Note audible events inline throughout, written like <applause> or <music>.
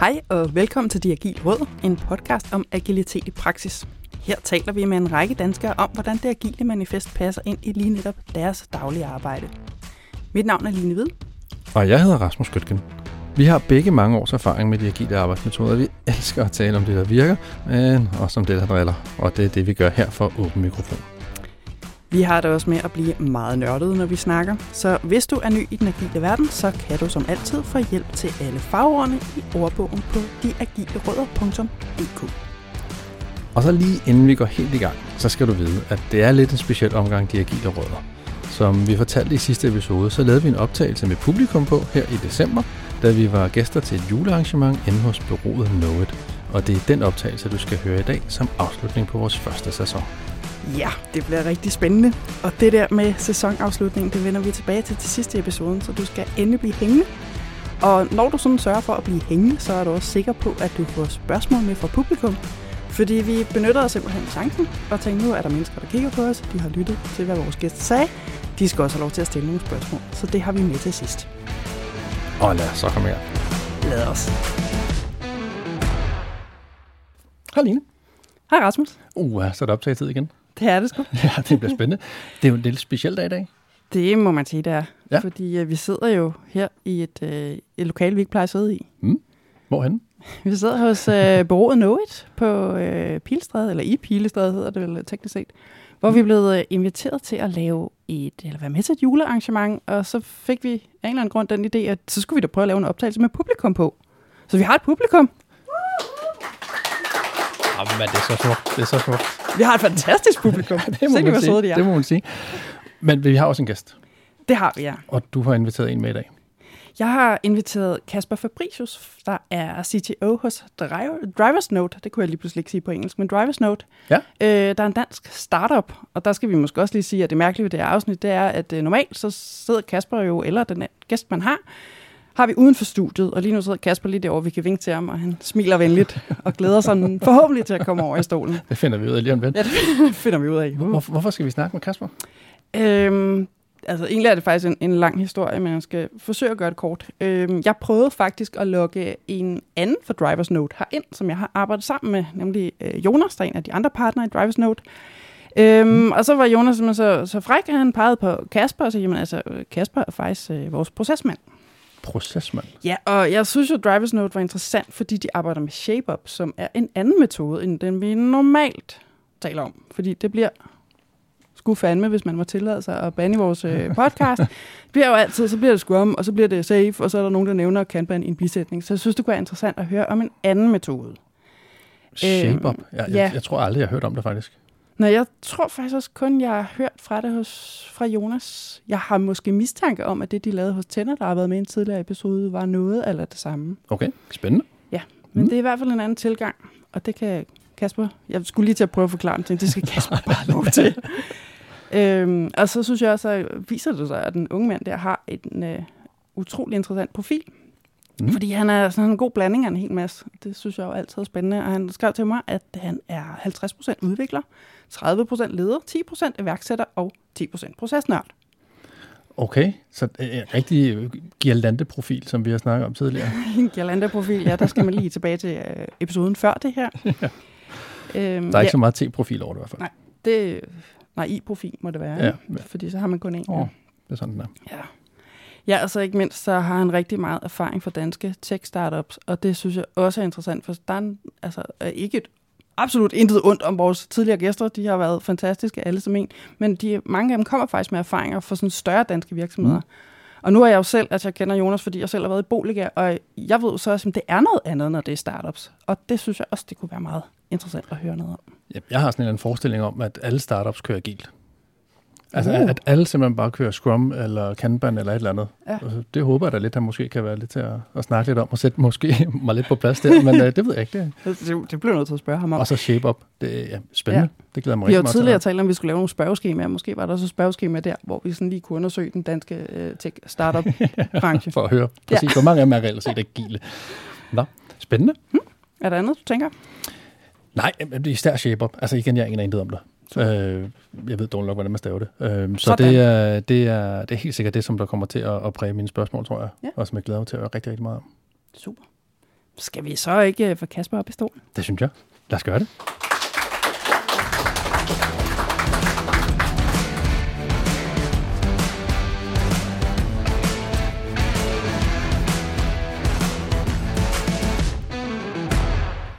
Hej og velkommen til De Agile Råd, en podcast om agilitet i praksis. Her taler vi med en række danskere om, hvordan det agile manifest passer ind i lige netop deres daglige arbejde. Mit navn er Line Hvid. Og jeg hedder Rasmus Gøtgen. Vi har begge mange års erfaring med de agile arbejdsmetoder. Vi elsker at tale om det, der virker, men også om det, der driller. Og det er det, vi gør her for Åben Mikrofon. Vi har det også med at blive meget nørdet, når vi snakker. Så hvis du er ny i den agile verden, så kan du som altid få hjælp til alle fagordene i ordbogen på deagilerødder.dk. Og så lige inden vi går helt i gang, så skal du vide, at det er lidt en speciel omgang de agile rødder. Som vi fortalte i sidste episode, så lavede vi en optagelse med publikum på her i december, da vi var gæster til et julearrangement inde hos bureauet Know It. Og det er den optagelse, du skal høre i dag som afslutning på vores første sæson. Ja, det bliver rigtig spændende. Og det der med sæsonafslutningen, det vender vi tilbage til til sidste episode, så du skal endelig blive hængende. Og når du sådan sørger for at blive hængende, så er du også sikker på, at du får spørgsmål med fra publikum. Fordi vi benytter os simpelthen chancen og tænker, nu er der mennesker, der kigger på os. De har lyttet til, hvad vores gæster sagde. De skal også have lov til at stille nogle spørgsmål. Så det har vi med til sidst. Og lad os så komme her. Lad os. Hej Line. Hej Rasmus. Uh, så er det optagetid igen. Det er det sgu. <laughs> Ja, det bliver spændende. Det er jo en lidt speciel dag i dag. Det må man sige, det er. Ja. Fordi uh, vi sidder jo her i et, uh, et lokal, vi ikke plejer at sidde i. Hvorhen? Vi sidder hos uh, <laughs> bureauet Know It på uh, Pilestræde, eller i Pilestræde hedder det vel teknisk set, hvor vi er blevet uh, inviteret til at lave et, eller være med til et julearrangement, og så fik vi af en eller anden grund den idé, at så skulle vi da prøve at lave en optagelse med publikum på. Så vi har et publikum. Jamen, det er så smukt. Det er så smukt. Vi har et fantastisk publikum. <laughs> Det må, Sikke, man de sige. er. det må man sige. Men vi har også en gæst, Det har vi, ja. og du har inviteret en med i dag. Jeg har inviteret Kasper Fabricius, der er CTO hos Driver, Drivers Note. Det kunne jeg lige pludselig ikke sige på engelsk, men Drivers Note. Ja. Øh, der er en dansk startup, og der skal vi måske også lige sige, at det mærkelige ved det her afsnit, det er, at øh, normalt så sidder Kasper jo, eller den gæst, man har, har vi uden for studiet, og lige nu sidder Kasper lige derovre, vi kan vinke til ham, og han smiler venligt og glæder sig forhåbentlig til at komme over i stolen. Det finder vi ud af lige om lidt. Ja, det <laughs> finder vi ud af. Hvor, hvorfor skal vi snakke med Kasper? Øhm, altså egentlig er det faktisk en, en lang historie, men jeg skal forsøge at gøre det kort. Øhm, jeg prøvede faktisk at logge en anden for Drivers Note herind, som jeg har arbejdet sammen med, nemlig øh, Jonas, der er en af de andre partnere i Drivers Note. Øhm, mm. Og så var Jonas så, så fræk, at han pegede på Kasper og sagde, jamen altså, Kasper er faktisk øh, vores procesmand. Procesmand. Ja, og jeg synes jo, Drivers Note var interessant, fordi de arbejder med ShapeUp, som er en anden metode, end den vi normalt taler om. Fordi det bliver sgu fandme, hvis man må tillade sig at bande i vores øh, <laughs> podcast. det bliver jo altid, så bliver det Scrum, og så bliver det Safe, og så er der nogen, der nævner Kanban i en bisætning. Så jeg synes, det kunne være interessant at høre om en anden metode. Shape Up. Jeg, ja. jeg, jeg tror aldrig, jeg har hørt om det faktisk. Nå, jeg tror faktisk også kun, jeg har hørt fra det hos, fra Jonas. Jeg har måske mistanke om, at det, de lavede hos Tænder, der har været med i en tidligere episode, var noget eller det samme. Okay, spændende. Men Mm. det er i hvert fald en anden tilgang, og det kan Kasper, jeg skulle lige til at prøve at forklare det, det skal <laughs> Kasper bare lov til. øhm, og så synes jeg også, at viser det sig, at den unge mand der har en øh, utrolig interessant profil. Mm. Fordi han er sådan en god blanding af en hel masse. Det synes jeg jo altid er spændende. Og han skrev til mig, at han er 50% udvikler, 30% leder, 10% iværksætter og 10% procesnørd. Okay, så det er en rigtig girlande profil, som vi har snakket om tidligere. <laughs> En Galanda-profil, ja, der skal man lige tilbage til øh, episoden før det her. <laughs> øhm, Der er ikke ja. så meget T-profil over det i hvert fald. Nej. Det, nej, i-profil må det være, Ja, ja, ja. fordi så har man kun én. Åh, det er sådan, den er. Ja. ja, og så ikke mindst, så har han rigtig meget erfaring fra danske tech-startups, og det synes jeg også er interessant, for der er, en- altså, ikke et absolut intet ondt om vores tidligere gæster. De har været fantastiske alle som en, men de, mange af dem kommer faktisk med erfaringer fra sådan større danske virksomheder. Mm. Og nu er jeg jo selv, at jeg kender Jonas, fordi jeg selv har været i Boliga, og jeg ved så også, at det er noget andet, når det er startups. Og det synes jeg også, det kunne være meget interessant at høre noget om. Jeg har sådan en eller anden forestilling om, at alle startups kører agilt. Altså, Uh. at alle simpelthen bare kører Scrum eller Kanban eller et eller andet. Ja. Altså, Det håber jeg da lidt, han måske kan være lidt til at, at snakke lidt om, og sætte måske <laughs> mig lidt på plads der, men uh, det ved jeg ikke. Det. Det, det bliver nødt til at spørge ham om. Og så Shape Up. Det er ja, spændende. Ja. Det glæder mig Vi har rigtig meget til. tidligere talt om, at vi skulle lave nogle spørgeskemaer. Måske var der også et spørgeskema der, hvor vi sådan lige kunne undersøge den danske øh, tech-startup-branche. <laughs> For at høre præcis, hvor mange af dem er reelt set agile. Nå, spændende. er der andet, du tænker? Nej, det er især Shape Up. Altså igen, jeg er ingen intet om det. Øh, jeg ved dårligt nok, hvordan man staver det. Øh, så Sådan. det er, det, er, det er helt sikkert det, som der kommer til at, at præge mine spørgsmål, tror jeg. Ja. Og som jeg glæder mig til at høre rigtig, rigtig meget om. Super. skal vi så ikke få Kasper op i stolen? Det synes jeg. Lad os gøre det.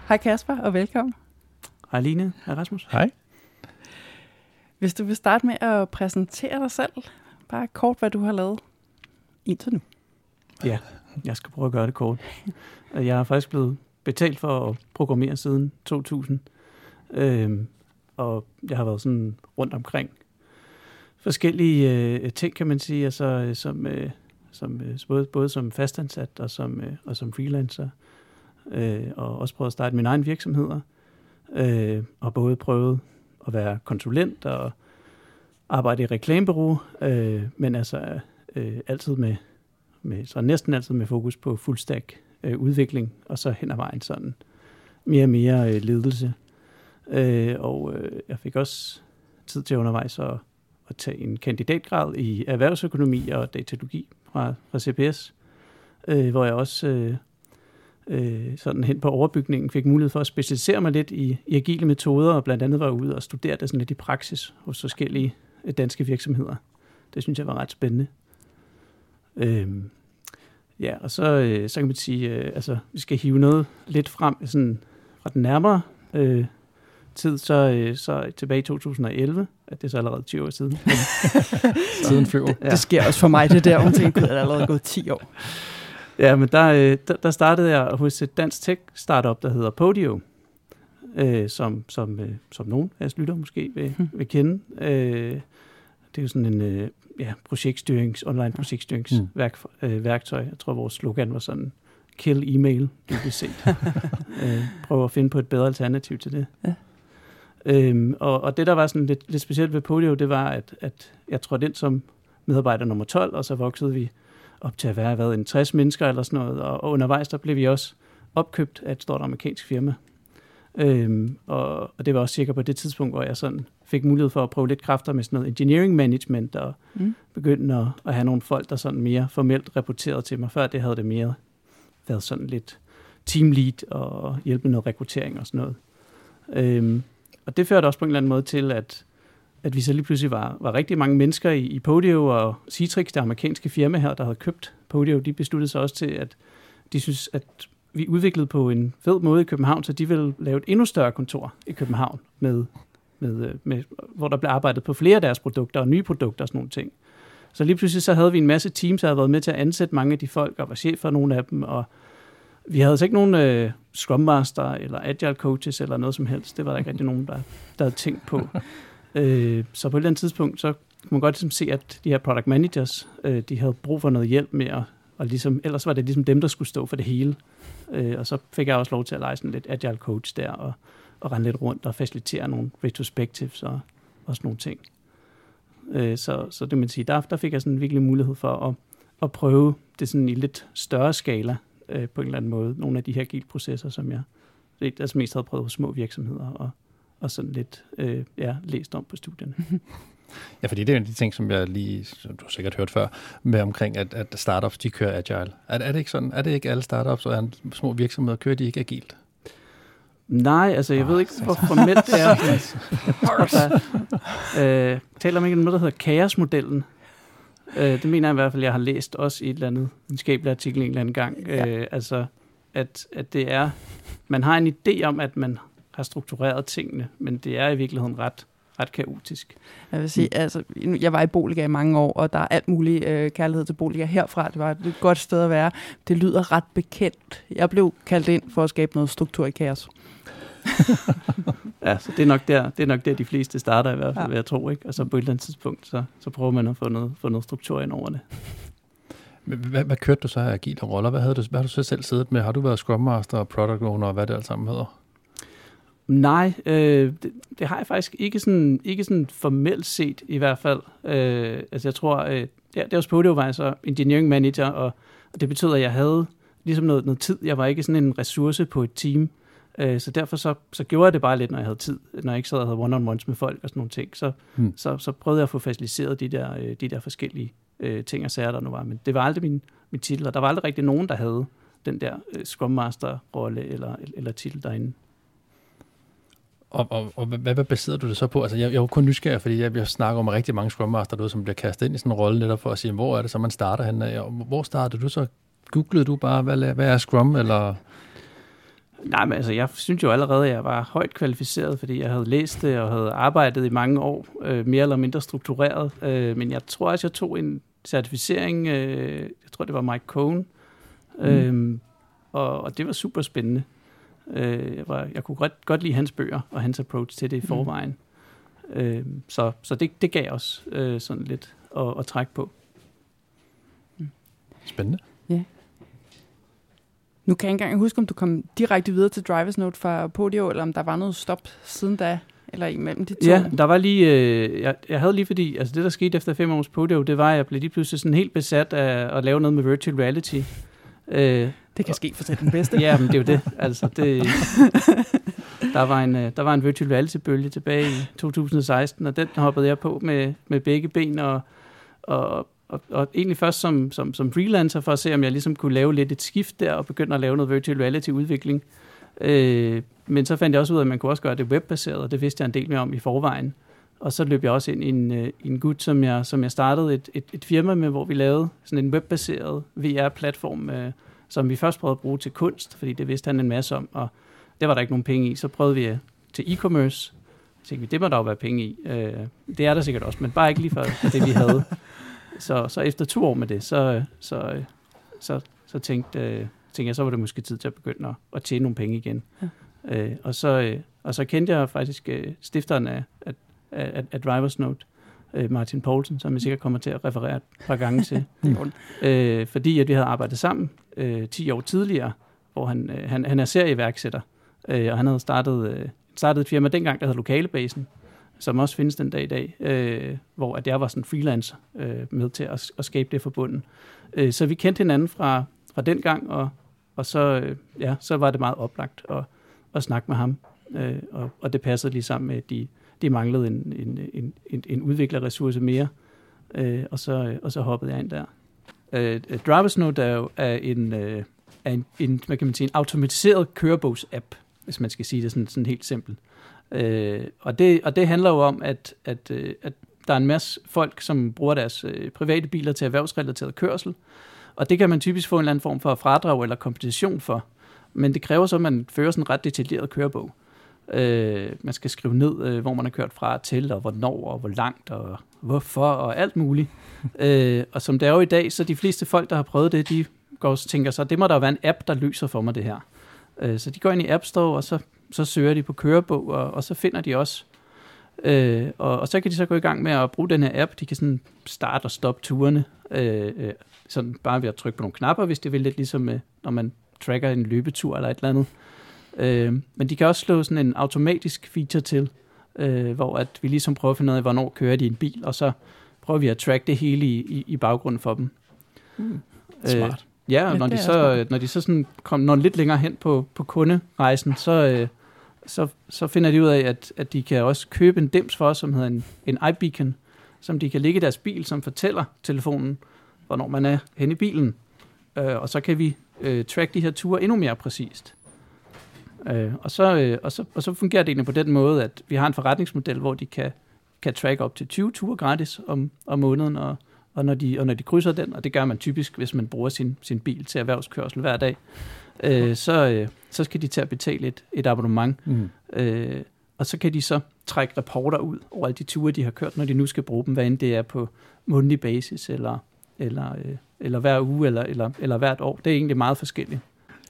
Hej Kasper, og velkommen. Hej Line, hej Rasmus. Hej. Hvis du vil starte med at præsentere dig selv, bare kort, hvad du har lavet indtil nu. Ja, jeg skal prøve at gøre det kort. Jeg har faktisk blevet betalt for at programmere siden 2000, øhm, og jeg har været sådan rundt omkring forskellige øh, ting, kan man sige, altså, øh, som, øh, som, øh, både, både som fastansat og som, øh, og som freelancer, øh, og også prøvet at starte mine egne virksomheder, øh, og både prøvet at være konsulent og arbejde i reklamebureau, øh, men altså øh, altid med, med, så næsten altid med fokus på fuldstack øh, udvikling, og så hen ad vejen sådan mere og mere øh, ledelse. Øh, og øh, jeg fik også tid til undervejs at, at tage en kandidatgrad i erhvervsøkonomi og datalogi fra, fra CPS, øh, hvor jeg også øh, øh, sådan hen på overbygningen fik mulighed for at specialisere mig lidt i, i agile metoder, og blandt andet var ude og studere det sådan lidt i praksis hos forskellige øh, danske virksomheder. Det synes jeg var ret spændende. Øhm, ja, og så, øh, så kan man sige, øh, altså vi skal hive noget lidt frem sådan fra den nærmere øh, tid, så, øh, så tilbage i 2011, at det er så allerede 20 år siden. Tiden flyver. Det, det sker også for mig, det der. Hun tænker, at det er allerede gået 10 år. Ja, men der, øh, der, der startede jeg hos et dansk tech-startup, der hedder Podio, øh, som, som, øh, som nogen af jeres lytter måske vil, hmm. vil kende. Øh, det er jo sådan en øh, ja, projektstyrings, online projektstyringsværktøj. Hmm. Øh, værktøj. jeg tror, vores slogan var sådan, kill e-mail, dybest set. <laughs> øh, prøv at finde på et bedre alternativ til det. Ja. Øhm, og, og det, der var sådan lidt, lidt specielt ved Podio, det var, at, at jeg trådte ind som medarbejder nummer 12, og så voksede vi op til at være været en 60 mennesker eller sådan noget, og, og undervejs der blev vi også opkøbt af et stort amerikansk firma. Øhm, og, og det var også sikkert på det tidspunkt, hvor jeg sådan fik mulighed for at prøve lidt kræfter med sådan noget engineering management, og mm. begynde at, at have nogle folk, der sådan mere formelt rapporterede til mig. Før det havde det mere været sådan lidt team lead og hjælpe med noget rekruttering og sådan noget. Øhm, og det førte også på en eller anden måde til, at at vi så lige pludselig var, var rigtig mange mennesker i, i Podio, og Citrix, det amerikanske firma her, der havde købt Podio, de besluttede sig også til, at de synes, at vi udviklede på en fed måde i København, så de ville lave et endnu større kontor i København, med, med, øh, med, hvor der blev arbejdet på flere af deres produkter og nye produkter og sådan nogle ting. Så lige pludselig så havde vi en masse teams, der havde været med til at ansætte mange af de folk, og var chef for nogle af dem, og vi havde altså ikke nogen øh, Scrum Master eller Agile Coaches eller noget som helst. Det var der ikke rigtig nogen, der, der havde tænkt på. Øh, så på et eller andet tidspunkt, så kunne man godt ligesom se, at de her product managers, øh, de havde brug for noget hjælp med at, og ligesom, ellers var det ligesom dem, der skulle stå for det hele. Øh, og så fik jeg også lov til at lege sådan lidt agile coach der, og, og rende lidt rundt og facilitere nogle retrospectives og, og sådan nogle ting. Øh, så, så det man sige, der, der fik jeg sådan virkelig mulighed for at, at prøve det sådan i lidt større skala øh, på en eller anden måde. Nogle af de her agile processer, som jeg altså mest havde prøvet hos små virksomheder og, og sådan lidt øh, ja, læst om på studierne. <laughs> Ja, fordi det er en af de ting, som jeg lige, som du har sikkert hørt før, med omkring, at, at startups, de kører agile. Er, er det ikke sådan? Er det ikke alle startups og små virksomheder, kører de ikke agilt? Nej, altså jeg oh, ved ikke, hvor formelt det er. <laughs> jeg øh, taler om ikke noget, der hedder kaosmodellen. Øh, det mener jeg i hvert fald, jeg har læst også i et eller andet videnskabeligt artikel en eller anden gang. Ja. Øh, altså, at, at det er, man har en idé om, at man har struktureret tingene, men det er i virkeligheden ret ret kaotisk. Jeg vil sige, altså, jeg var i Boliga i mange år, og der er alt muligt øh, kærlighed til Boliga herfra. Det var et godt sted at være. Det lyder ret bekendt. Jeg blev kaldt ind for at skabe noget struktur i kaos. <laughs> ja, så det er, nok der, det er nok der, de fleste starter i hvert fald, ja. vil jeg tro. Ikke? Og så på et eller andet tidspunkt, så, så prøver man at få noget, få noget struktur ind over det. Hvad, hvad kørte du så af agile roller? Hvad, havde du, hvad har du så selv siddet med? Har du været Scrum Master og Product Owner og hvad det alt sammen hedder? Nej, øh, det, det har jeg faktisk ikke sådan, ikke sådan formelt set i hvert fald. Øh, altså jeg tror, øh, ja, var på, det var altså engineering manager, og, og det betød, at jeg havde ligesom noget, noget tid. Jeg var ikke sådan en ressource på et team. Øh, så derfor så, så gjorde jeg det bare lidt, når jeg havde tid. Når jeg ikke sad og havde one-on-ones med folk og sådan nogle ting. Så, hmm. så, så prøvede jeg at få faciliteret de der, øh, de der forskellige øh, ting og sager, der nu var. Men det var aldrig min, min titel, og der var aldrig rigtig nogen, der havde den der øh, Scrum Master-rolle eller, eller titel derinde. Og, og, og hvad, hvad baserer du det så på? Altså, jeg, jeg jo kun nysgerrig, fordi jeg, jeg snakker om rigtig mange Scrum Master, derude, som bliver kastet ind i sådan en rolle netop for at sige, hvor er det så, man starter henne? Hvor startede du så? Googlede du bare, hvad, hvad er Scrum, eller... Nej, men altså, jeg synes jo allerede, at jeg var højt kvalificeret, fordi jeg havde læst det og havde arbejdet i mange år, øh, mere eller mindre struktureret. Øh, men jeg tror også, jeg tog en certificering, øh, jeg tror, det var Mike Cohn, øh, mm. og, og det var super spændende. Øh, jeg, var, jeg kunne godt, godt lide hans bøger og hans approach til det i mm. forvejen. Mm. Øh, så så det, det gav os øh, sådan lidt at, at trække på. Spændende. Ja. Nu kan jeg ikke engang huske, om du kom direkte videre til Drivers Note fra Podio, eller om der var noget stop siden da, eller imellem de to. Ja, der var lige, øh, jeg, jeg havde lige fordi, altså det der skete efter fem års Podio, det var, at jeg blev lige pludselig sådan helt besat af at lave noget med virtual reality. Øh, det kan ske for selv den bedste. <laughs> ja, men det er jo det. Altså, det, <laughs> der, var en, øh, der var en virtual reality-bølge tilbage i 2016, og den hoppede jeg på med, med begge ben, og, og, og, og egentlig først som, som, som freelancer, for at se, om jeg ligesom kunne lave lidt et skift der, og begynde at lave noget virtual reality-udvikling. Øh, men så fandt jeg også ud af, at man kunne også gøre det webbaseret, og det vidste jeg en del mere om i forvejen. Og så løb jeg også ind i en, øh, en gut, som jeg, som jeg startede et, et, et firma med, hvor vi lavede sådan en webbaseret VR-platform, øh, som vi først prøvede at bruge til kunst, fordi det vidste han en masse om, og det var der ikke nogen penge i. Så prøvede vi til e-commerce, så tænkte vi, det må der jo være penge i. Øh, det er der sikkert også, men bare ikke lige for <laughs> det, vi havde. Så, så efter to år med det, så, så, så, så tænkte, øh, tænkte jeg, så var det måske tid til at begynde at, at tjene nogle penge igen. Ja. Øh, og, så, øh, og så kendte jeg faktisk øh, stifteren af, af, af, af Drivers Note, øh, Martin Poulsen, som jeg sikkert kommer til at referere et par gange til. <laughs> øh, fordi at vi havde arbejdet sammen øh, 10 år tidligere, hvor han, øh, han, han er serieværksætter, øh, og han havde startet, øh, startet et firma dengang, der hed Lokalebasen, som også findes den dag i dag, øh, hvor at jeg var sådan freelancer øh, med til at, at skabe det forbundet. Øh, så vi kendte hinanden fra, fra den gang, og, og så, øh, ja, så var det meget oplagt at, at snakke med ham, øh, og, og det passede lige sammen med de de manglede en, en, en, en, en udviklerressource mere, øh, og, så, øh, og så hoppede jeg ind der. Øh, øh Drivers Note er jo er en, øh, er en, en, hvad kan man sige, en automatiseret kørebogs-app, hvis man skal sige det sådan, sådan helt simpelt. Øh, og, det, og det handler jo om, at, at, øh, at der er en masse folk, som bruger deres øh, private biler til erhvervsrelateret kørsel, og det kan man typisk få en eller anden form for fradrag eller kompensation for. Men det kræver så, at man fører sådan en ret detaljeret kørebog. Øh, man skal skrive ned, øh, hvor man har kørt fra til, og hvornår, og hvor langt, og hvorfor, og alt muligt. <laughs> øh, og som det er jo i dag, så de fleste folk, der har prøvet det, de går og tænker så, det må der være en app, der løser for mig det her. Øh, så de går ind i App Store, og så, så søger de på kørebog, og, og så finder de også. Øh, og, og så kan de så gå i gang med at bruge den her app. De kan sådan starte og stoppe turene, øh, øh, sådan bare ved at trykke på nogle knapper, hvis det vil lidt ligesom, øh, når man tracker en løbetur eller et eller andet. Øh, men de kan også slå sådan en automatisk feature til, øh, hvor at vi ligesom prøver at finde ud af, hvornår kører de en bil, og så prøver vi at track det hele i, i, i baggrunden for dem. Mm. Smart. Øh, ja, og når, de så, når de så sådan kom, når lidt længere hen på, på kunderejsen, så, øh, så, så finder de ud af, at, at de kan også købe en dims for os, som hedder en, en iBeacon, som de kan ligge i deres bil, som fortæller telefonen, hvornår man er hen i bilen. Øh, og så kan vi øh, track de her ture endnu mere præcist. Øh, og, så, øh, og, så, og så fungerer det egentlig på den måde, at vi har en forretningsmodel, hvor de kan, kan track op til 20 ture gratis om, om måneden, og, og, når de, og når de krydser den, og det gør man typisk, hvis man bruger sin, sin bil til erhvervskørsel hver dag, øh, så, øh, så skal de til at betale et, et abonnement. Mm. Øh, og så kan de så trække rapporter ud over alle de ture, de har kørt, når de nu skal bruge dem, hvad end det er på månedlig basis, eller, eller, øh, eller hver uge, eller, eller, eller hvert år. Det er egentlig meget forskelligt.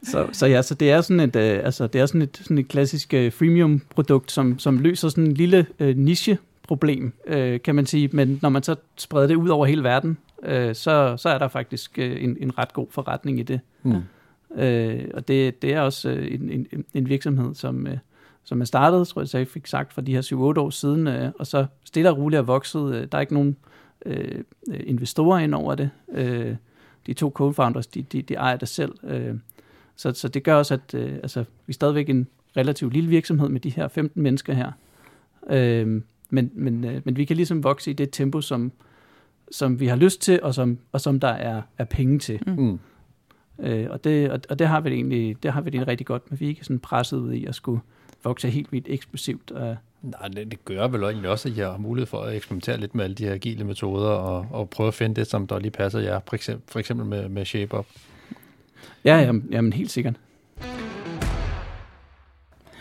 Så, så ja, så det er sådan et, øh, altså, det er sådan et, sådan et klassisk øh, freemium-produkt, som, som løser sådan en lille øh, niche-problem, øh, kan man sige. Men når man så spreder det ud over hele verden, øh, så, så er der faktisk øh, en, en ret god forretning i det. Mm. Øh, og det, det er også øh, en, en, en virksomhed, som, øh, som er startet, tror jeg, jeg fik sagt, for de her 7-8 år siden, øh, og så stille og roligt er vokset. Øh, der er ikke nogen øh, investorer ind over det. Øh, de to co-founders, de, de, de ejer det selv. Øh, så, så det gør også, at øh, altså, vi er stadigvæk en relativt lille virksomhed med de her 15 mennesker her. Øh, men, men, øh, men vi kan ligesom vokse i det tempo, som, som vi har lyst til, og som, og som der er, er penge til. Mm. Øh, og, det, og, og det har vi det egentlig, det har vi det egentlig rigtig godt, men vi er ikke sådan presset ud i at skulle vokse helt vildt eksplosivt. Øh. Nej, det, det gør vel egentlig også, at jeg har mulighed for at eksperimentere lidt med alle de her agile metoder og, og prøve at finde det, som der lige passer jer, for eksempel, for eksempel med, med ShapeUp. Ja, jamen, jamen helt sikkert.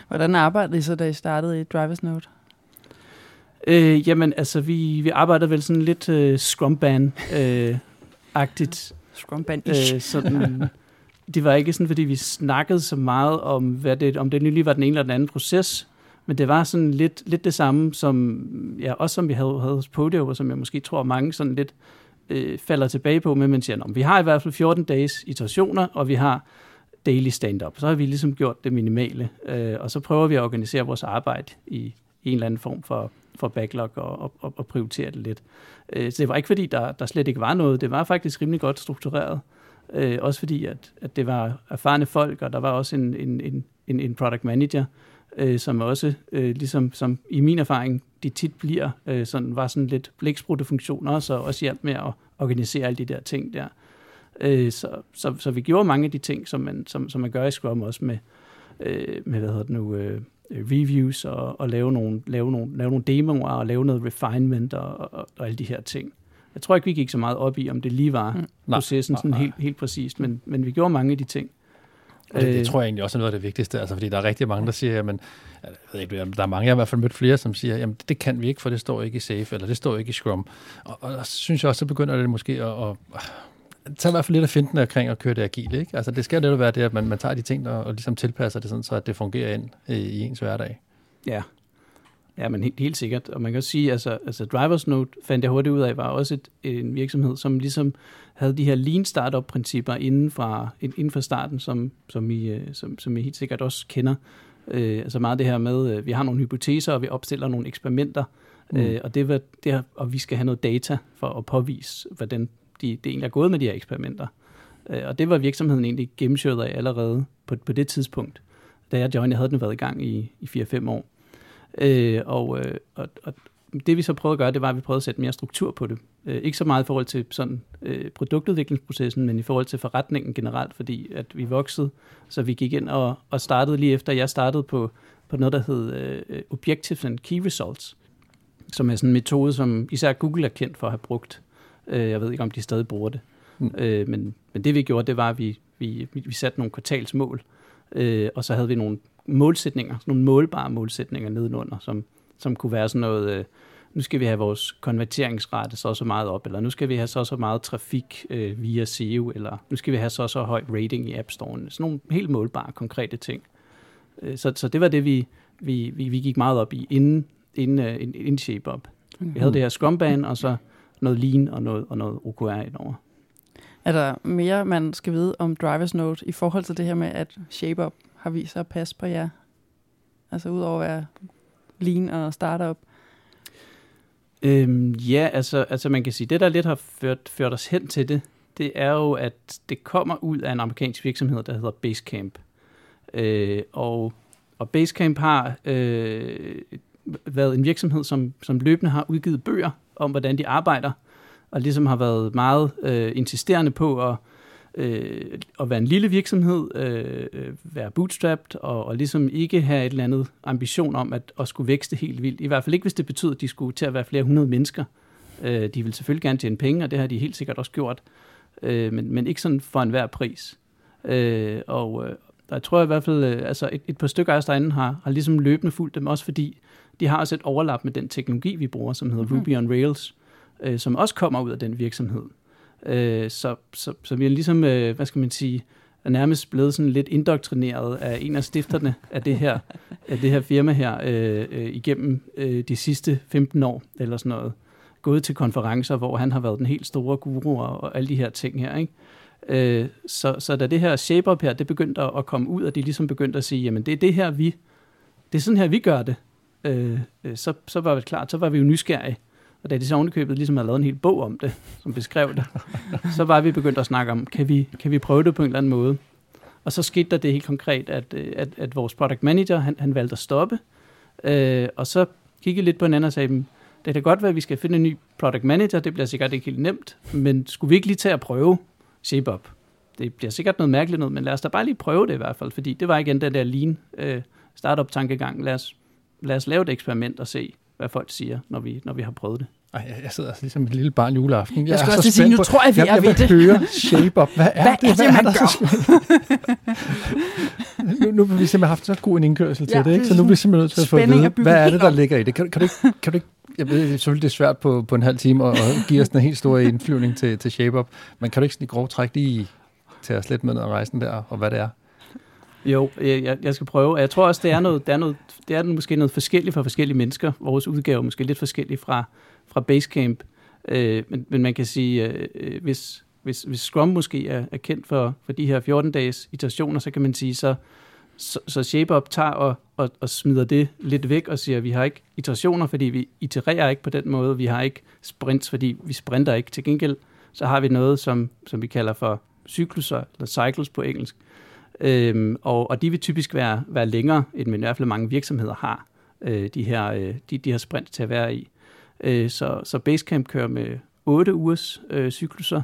Hvordan arbejdede I så, da I startede i Drivers Note? Øh, jamen, altså, vi, vi arbejder vel sådan lidt uh, Scrum-band-agtigt. Øh, Scrum-band <laughs> øh, sådan, Det var ikke sådan, fordi vi snakkede så meget om, hvad det, om det lige var den ene eller den anden proces, men det var sådan lidt, lidt det samme, som, ja, også som vi havde, havde hos Podio, og som jeg måske tror mange sådan lidt øh, falder tilbage på, men man siger, vi har i hvert fald 14 dages iterationer, og vi har daily stand-up. Så har vi ligesom gjort det minimale, øh, og så prøver vi at organisere vores arbejde i, i en eller anden form for, for backlog og, og, og prioritere det lidt. Øh, så det var ikke fordi, der, der slet ikke var noget. Det var faktisk rimelig godt struktureret. Øh, også fordi, at, at det var erfarne folk, og der var også en, en, en, en product manager, øh, som også, øh, ligesom som i min erfaring, de tit bliver, øh, sådan, var sådan lidt blæksprutte funktioner, så også hjælp med at organisere alle de der ting der. Øh, så, så, så vi gjorde mange af de ting, som man, som, som man gør i Scrum også med, øh, med hvad hedder det nu, øh, reviews og, og lave, nogle, lave, nogle, lave nogle demoer og lave noget refinement og, og, og alle de her ting. Jeg tror ikke, vi gik så meget op i, om det lige var mm. processen sådan nej, nej. helt, helt præcist, men, men vi gjorde mange af de ting. Det, det øh. tror jeg egentlig også er noget af det vigtigste, altså, fordi der er rigtig mange, der siger, jamen, jeg ved ikke, der er mange, jeg har i hvert fald mødt flere, som siger, jamen det kan vi ikke, for det står ikke i Safe, eller det står ikke i Scrum. Og, og, og synes jeg også, så begynder det måske at, at tage i hvert fald lidt af finten omkring at køre det agile. Ikke? Altså, det skal jo være det, at man, man tager de ting og, og ligesom tilpasser det sådan, så at det fungerer ind i, i ens hverdag. Ja, Ja, men helt, helt sikkert. Og man kan også sige, altså, altså Drivers Note fandt jeg hurtigt ud af, var også et, en virksomhed, som ligesom havde de her lean startup-principper inden fra, inden fra starten, som, som, I, øh, som, som I helt sikkert også kender. Øh, altså meget det her med, øh, vi har nogle hypoteser, og vi opstiller nogle eksperimenter, mm. øh, og, det var, det her, og vi skal have noget data for at påvise, hvordan de, det egentlig er gået med de her eksperimenter. Øh, og det var virksomheden egentlig gennemført af allerede på, på det tidspunkt. Da jeg joinede, havde den været i gang i, i 4-5 år. Øh, og, øh, og, og det vi så prøvede at gøre, det var, at vi prøvede at sætte mere struktur på det. Øh, ikke så meget i forhold til sådan, øh, produktudviklingsprocessen, men i forhold til forretningen generelt, fordi at vi voksede, så vi gik ind og, og startede lige efter, jeg startede på, på noget, der hed øh, Objectives and Key Results, som er sådan en metode, som især Google er kendt for at have brugt. Øh, jeg ved ikke, om de stadig bruger det. Mm. Øh, men, men det vi gjorde, det var, at vi, vi, vi satte nogle kvartalsmål, øh, og så havde vi nogle målsætninger, sådan nogle målbare målsætninger nedenunder, som, som kunne være sådan noget, øh, nu skal vi have vores konverteringsrate så så meget op, eller nu skal vi have så så meget trafik øh, via SEO, eller nu skal vi have så så høj rating i App Store. Sådan nogle helt målbare, konkrete ting. Øh, så, så det var det, vi, vi, vi, vi gik meget op i inden, inden, øh, uh, inden ShapeUp. Mm-hmm. Vi havde det her scrum og så noget Lean og noget, og noget OKR indover. Er der mere, man skal vide om Drivers Note i forhold til det her med, at ShapeUp har vist sig at passe på jer? Altså udover at være lean og startup? Øhm, ja, altså, altså man kan sige, det der lidt har ført, ført os hen til det, det er jo, at det kommer ud af en amerikansk virksomhed, der hedder Basecamp. Øh, og, og Basecamp har øh, været en virksomhed, som, som løbende har udgivet bøger om, hvordan de arbejder, og ligesom har været meget øh, insisterende på at øh, at være en lille virksomhed, øh, være bootstrapped og, og ligesom ikke have et eller andet ambition om at, at skulle vækste helt vildt. I hvert fald ikke, hvis det betyder, at de skulle til at være flere hundrede mennesker. Øh, de vil selvfølgelig gerne tjene penge, og det har de helt sikkert også gjort, øh, men, men ikke sådan for enhver pris. Øh, og øh, jeg tror i hvert fald, øh, altså et, et par stykker af os derinde har, har ligesom løbende fulgt dem, også fordi de har også et overlap med den teknologi, vi bruger, som hedder mm. Ruby on Rails, øh, som også kommer ud af den virksomhed. Øh, så, så, så vi er ligesom, øh, hvad skal man sige, er nærmest blevet sådan lidt indoktrineret af en af stifterne af det her, af det her firma her øh, øh, igennem øh, de sidste 15 år eller sådan noget. Gået til konferencer, hvor han har været den helt store guru og, og alle de her ting her, ikke? Øh, så, så da det her shape-up her, det begyndte at komme ud, og de ligesom begyndte at sige, jamen det er det her, vi, det er sådan her, vi gør det. Øh, øh så, så var vi klar, så var vi jo nysgerrige. Og da de så ovenikøbet ligesom havde lavet en hel bog om det, <laughs> som beskrev det, så var vi begyndt at snakke om, kan vi, kan vi prøve det på en eller anden måde? Og så skete der det helt konkret, at, øh, at, at vores product manager, han, han valgte at stoppe, øh, og så kiggede lidt på hinanden og sagde, det kan godt være, at vi skal finde en ny product manager, det bliver sikkert ikke helt nemt, men skulle vi ikke lige tage at prøve ShapeUp? det bliver sikkert noget mærkeligt noget, men lad os da bare lige prøve det i hvert fald, fordi det var igen den der lean øh, startup-tankegang. Lad os, lad os lave et eksperiment og se, hvad folk siger, når vi, når vi har prøvet det. Ej, jeg, jeg sidder ligesom et lille barn juleaften. Jeg, jeg er også så sige, nu tror jeg, vi er ved det. høre shape up. Hvad er Hvad det? er det, man der gør? nu, nu har vi simpelthen haft så god en indkørsel til Ja, det, ikke? er så nu er vi simpelthen nødt til at få at vide, er hvad er det, der ligger i det? Kan, kan, du ikke, kan du ikke jeg ved selvfølgelig, det er svært på, på en halv time at, at give os en helt stor indflyvning til, til Shape Up, men kan du ikke sådan i grov træk lige tage os lidt med ned ad rejsen der, og hvad det er? Jo, jeg, jeg- jeg skal prøve. Jeg tror også, det er, noget, det, er noget, det er måske noget forskelligt for forskellige mennesker. Vores udgave er måske lidt forskellig fra, fra Basecamp. Øh, men, men man kan sige, øh, øh hvis, hvis, hvis Scrum måske er, er kendt for, for de her 14-dages iterationer, så kan man sige, så, så, så ShapeUp tager og, og, og smider det lidt væk og siger, at vi har ikke iterationer, fordi vi itererer ikke på den måde. Vi har ikke sprints, fordi vi sprinter ikke. Til gengæld så har vi noget, som, som vi kalder for cykluser, eller cycles på engelsk. Øhm, og, og de vil typisk være, være længere, end i hvert fald mange virksomheder har, øh, de, her, øh, de, de her sprint til at være i. Øh, så, så Basecamp kører med 8 ugers øh, cykluser,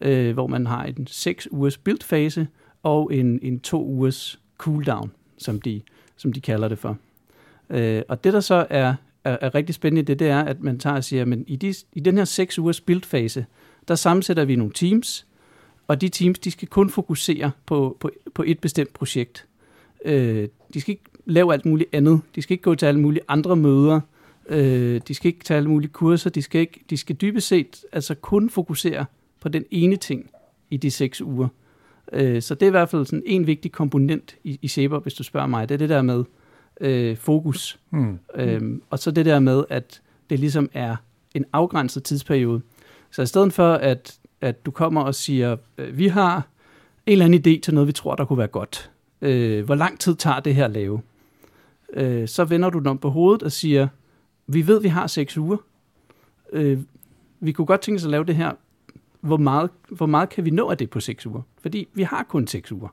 øh, hvor man har en 6 ugers build-fase og en, en 2 ugers cooldown, som de, som de kalder det for. Øh, og det, der så er, er, er rigtig spændende, det, det er, at man tager og siger, men i, de, i den her 6 ugers build-fase, der sammensætter vi nogle teams, og de teams, de skal kun fokusere på, på, på et bestemt projekt. Øh, de skal ikke lave alt muligt andet. De skal ikke gå til alle mulige andre møder. Øh, de skal ikke tage alle mulige kurser. De skal, ikke, de skal dybest set altså kun fokusere på den ene ting i de seks uger. Øh, så det er i hvert fald sådan en vigtig komponent i, i Shaper, hvis du spørger mig. Det er det der med øh, fokus. Hmm. Øhm, og så det der med, at det ligesom er en afgrænset tidsperiode. Så i stedet for, at, at du kommer og siger, øh, vi har en eller anden idé til noget, vi tror, der kunne være godt. Øh, hvor lang tid tager det her at lave? Øh, så vender du den om på hovedet og siger, vi ved, vi har seks uger. Øh, vi kunne godt tænke os at lave det her. Hvor meget, hvor meget kan vi nå af det på seks uger? Fordi vi har kun seks uger.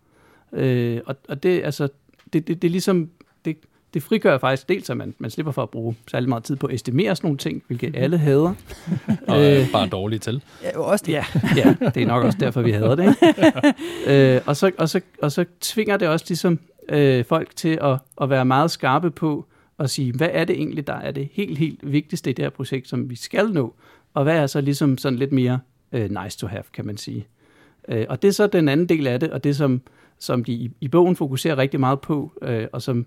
Øh, og, og det, altså, det, det, det er ligesom, det, det frigør faktisk dels, at man, man slipper for at bruge særlig meget tid på at estimere sådan nogle ting, hvilket alle hader. <laughs> Og er bare dårlige til. Ja, også det. Ja, ja, det er nok også derfor, vi hader det. Ikke? øh, og, så, og, så, og så tvinger det også ligesom øh, folk til at, at være meget skarpe på at sige, hvad er det egentlig, der er det helt, helt vigtigste i det her projekt, som vi skal nå, og hvad er så ligesom sådan lidt mere øh, nice to have, kan man sige. Øh, og det er så den anden del af det, og det som, som de i, i bogen fokuserer rigtig meget på, øh, og som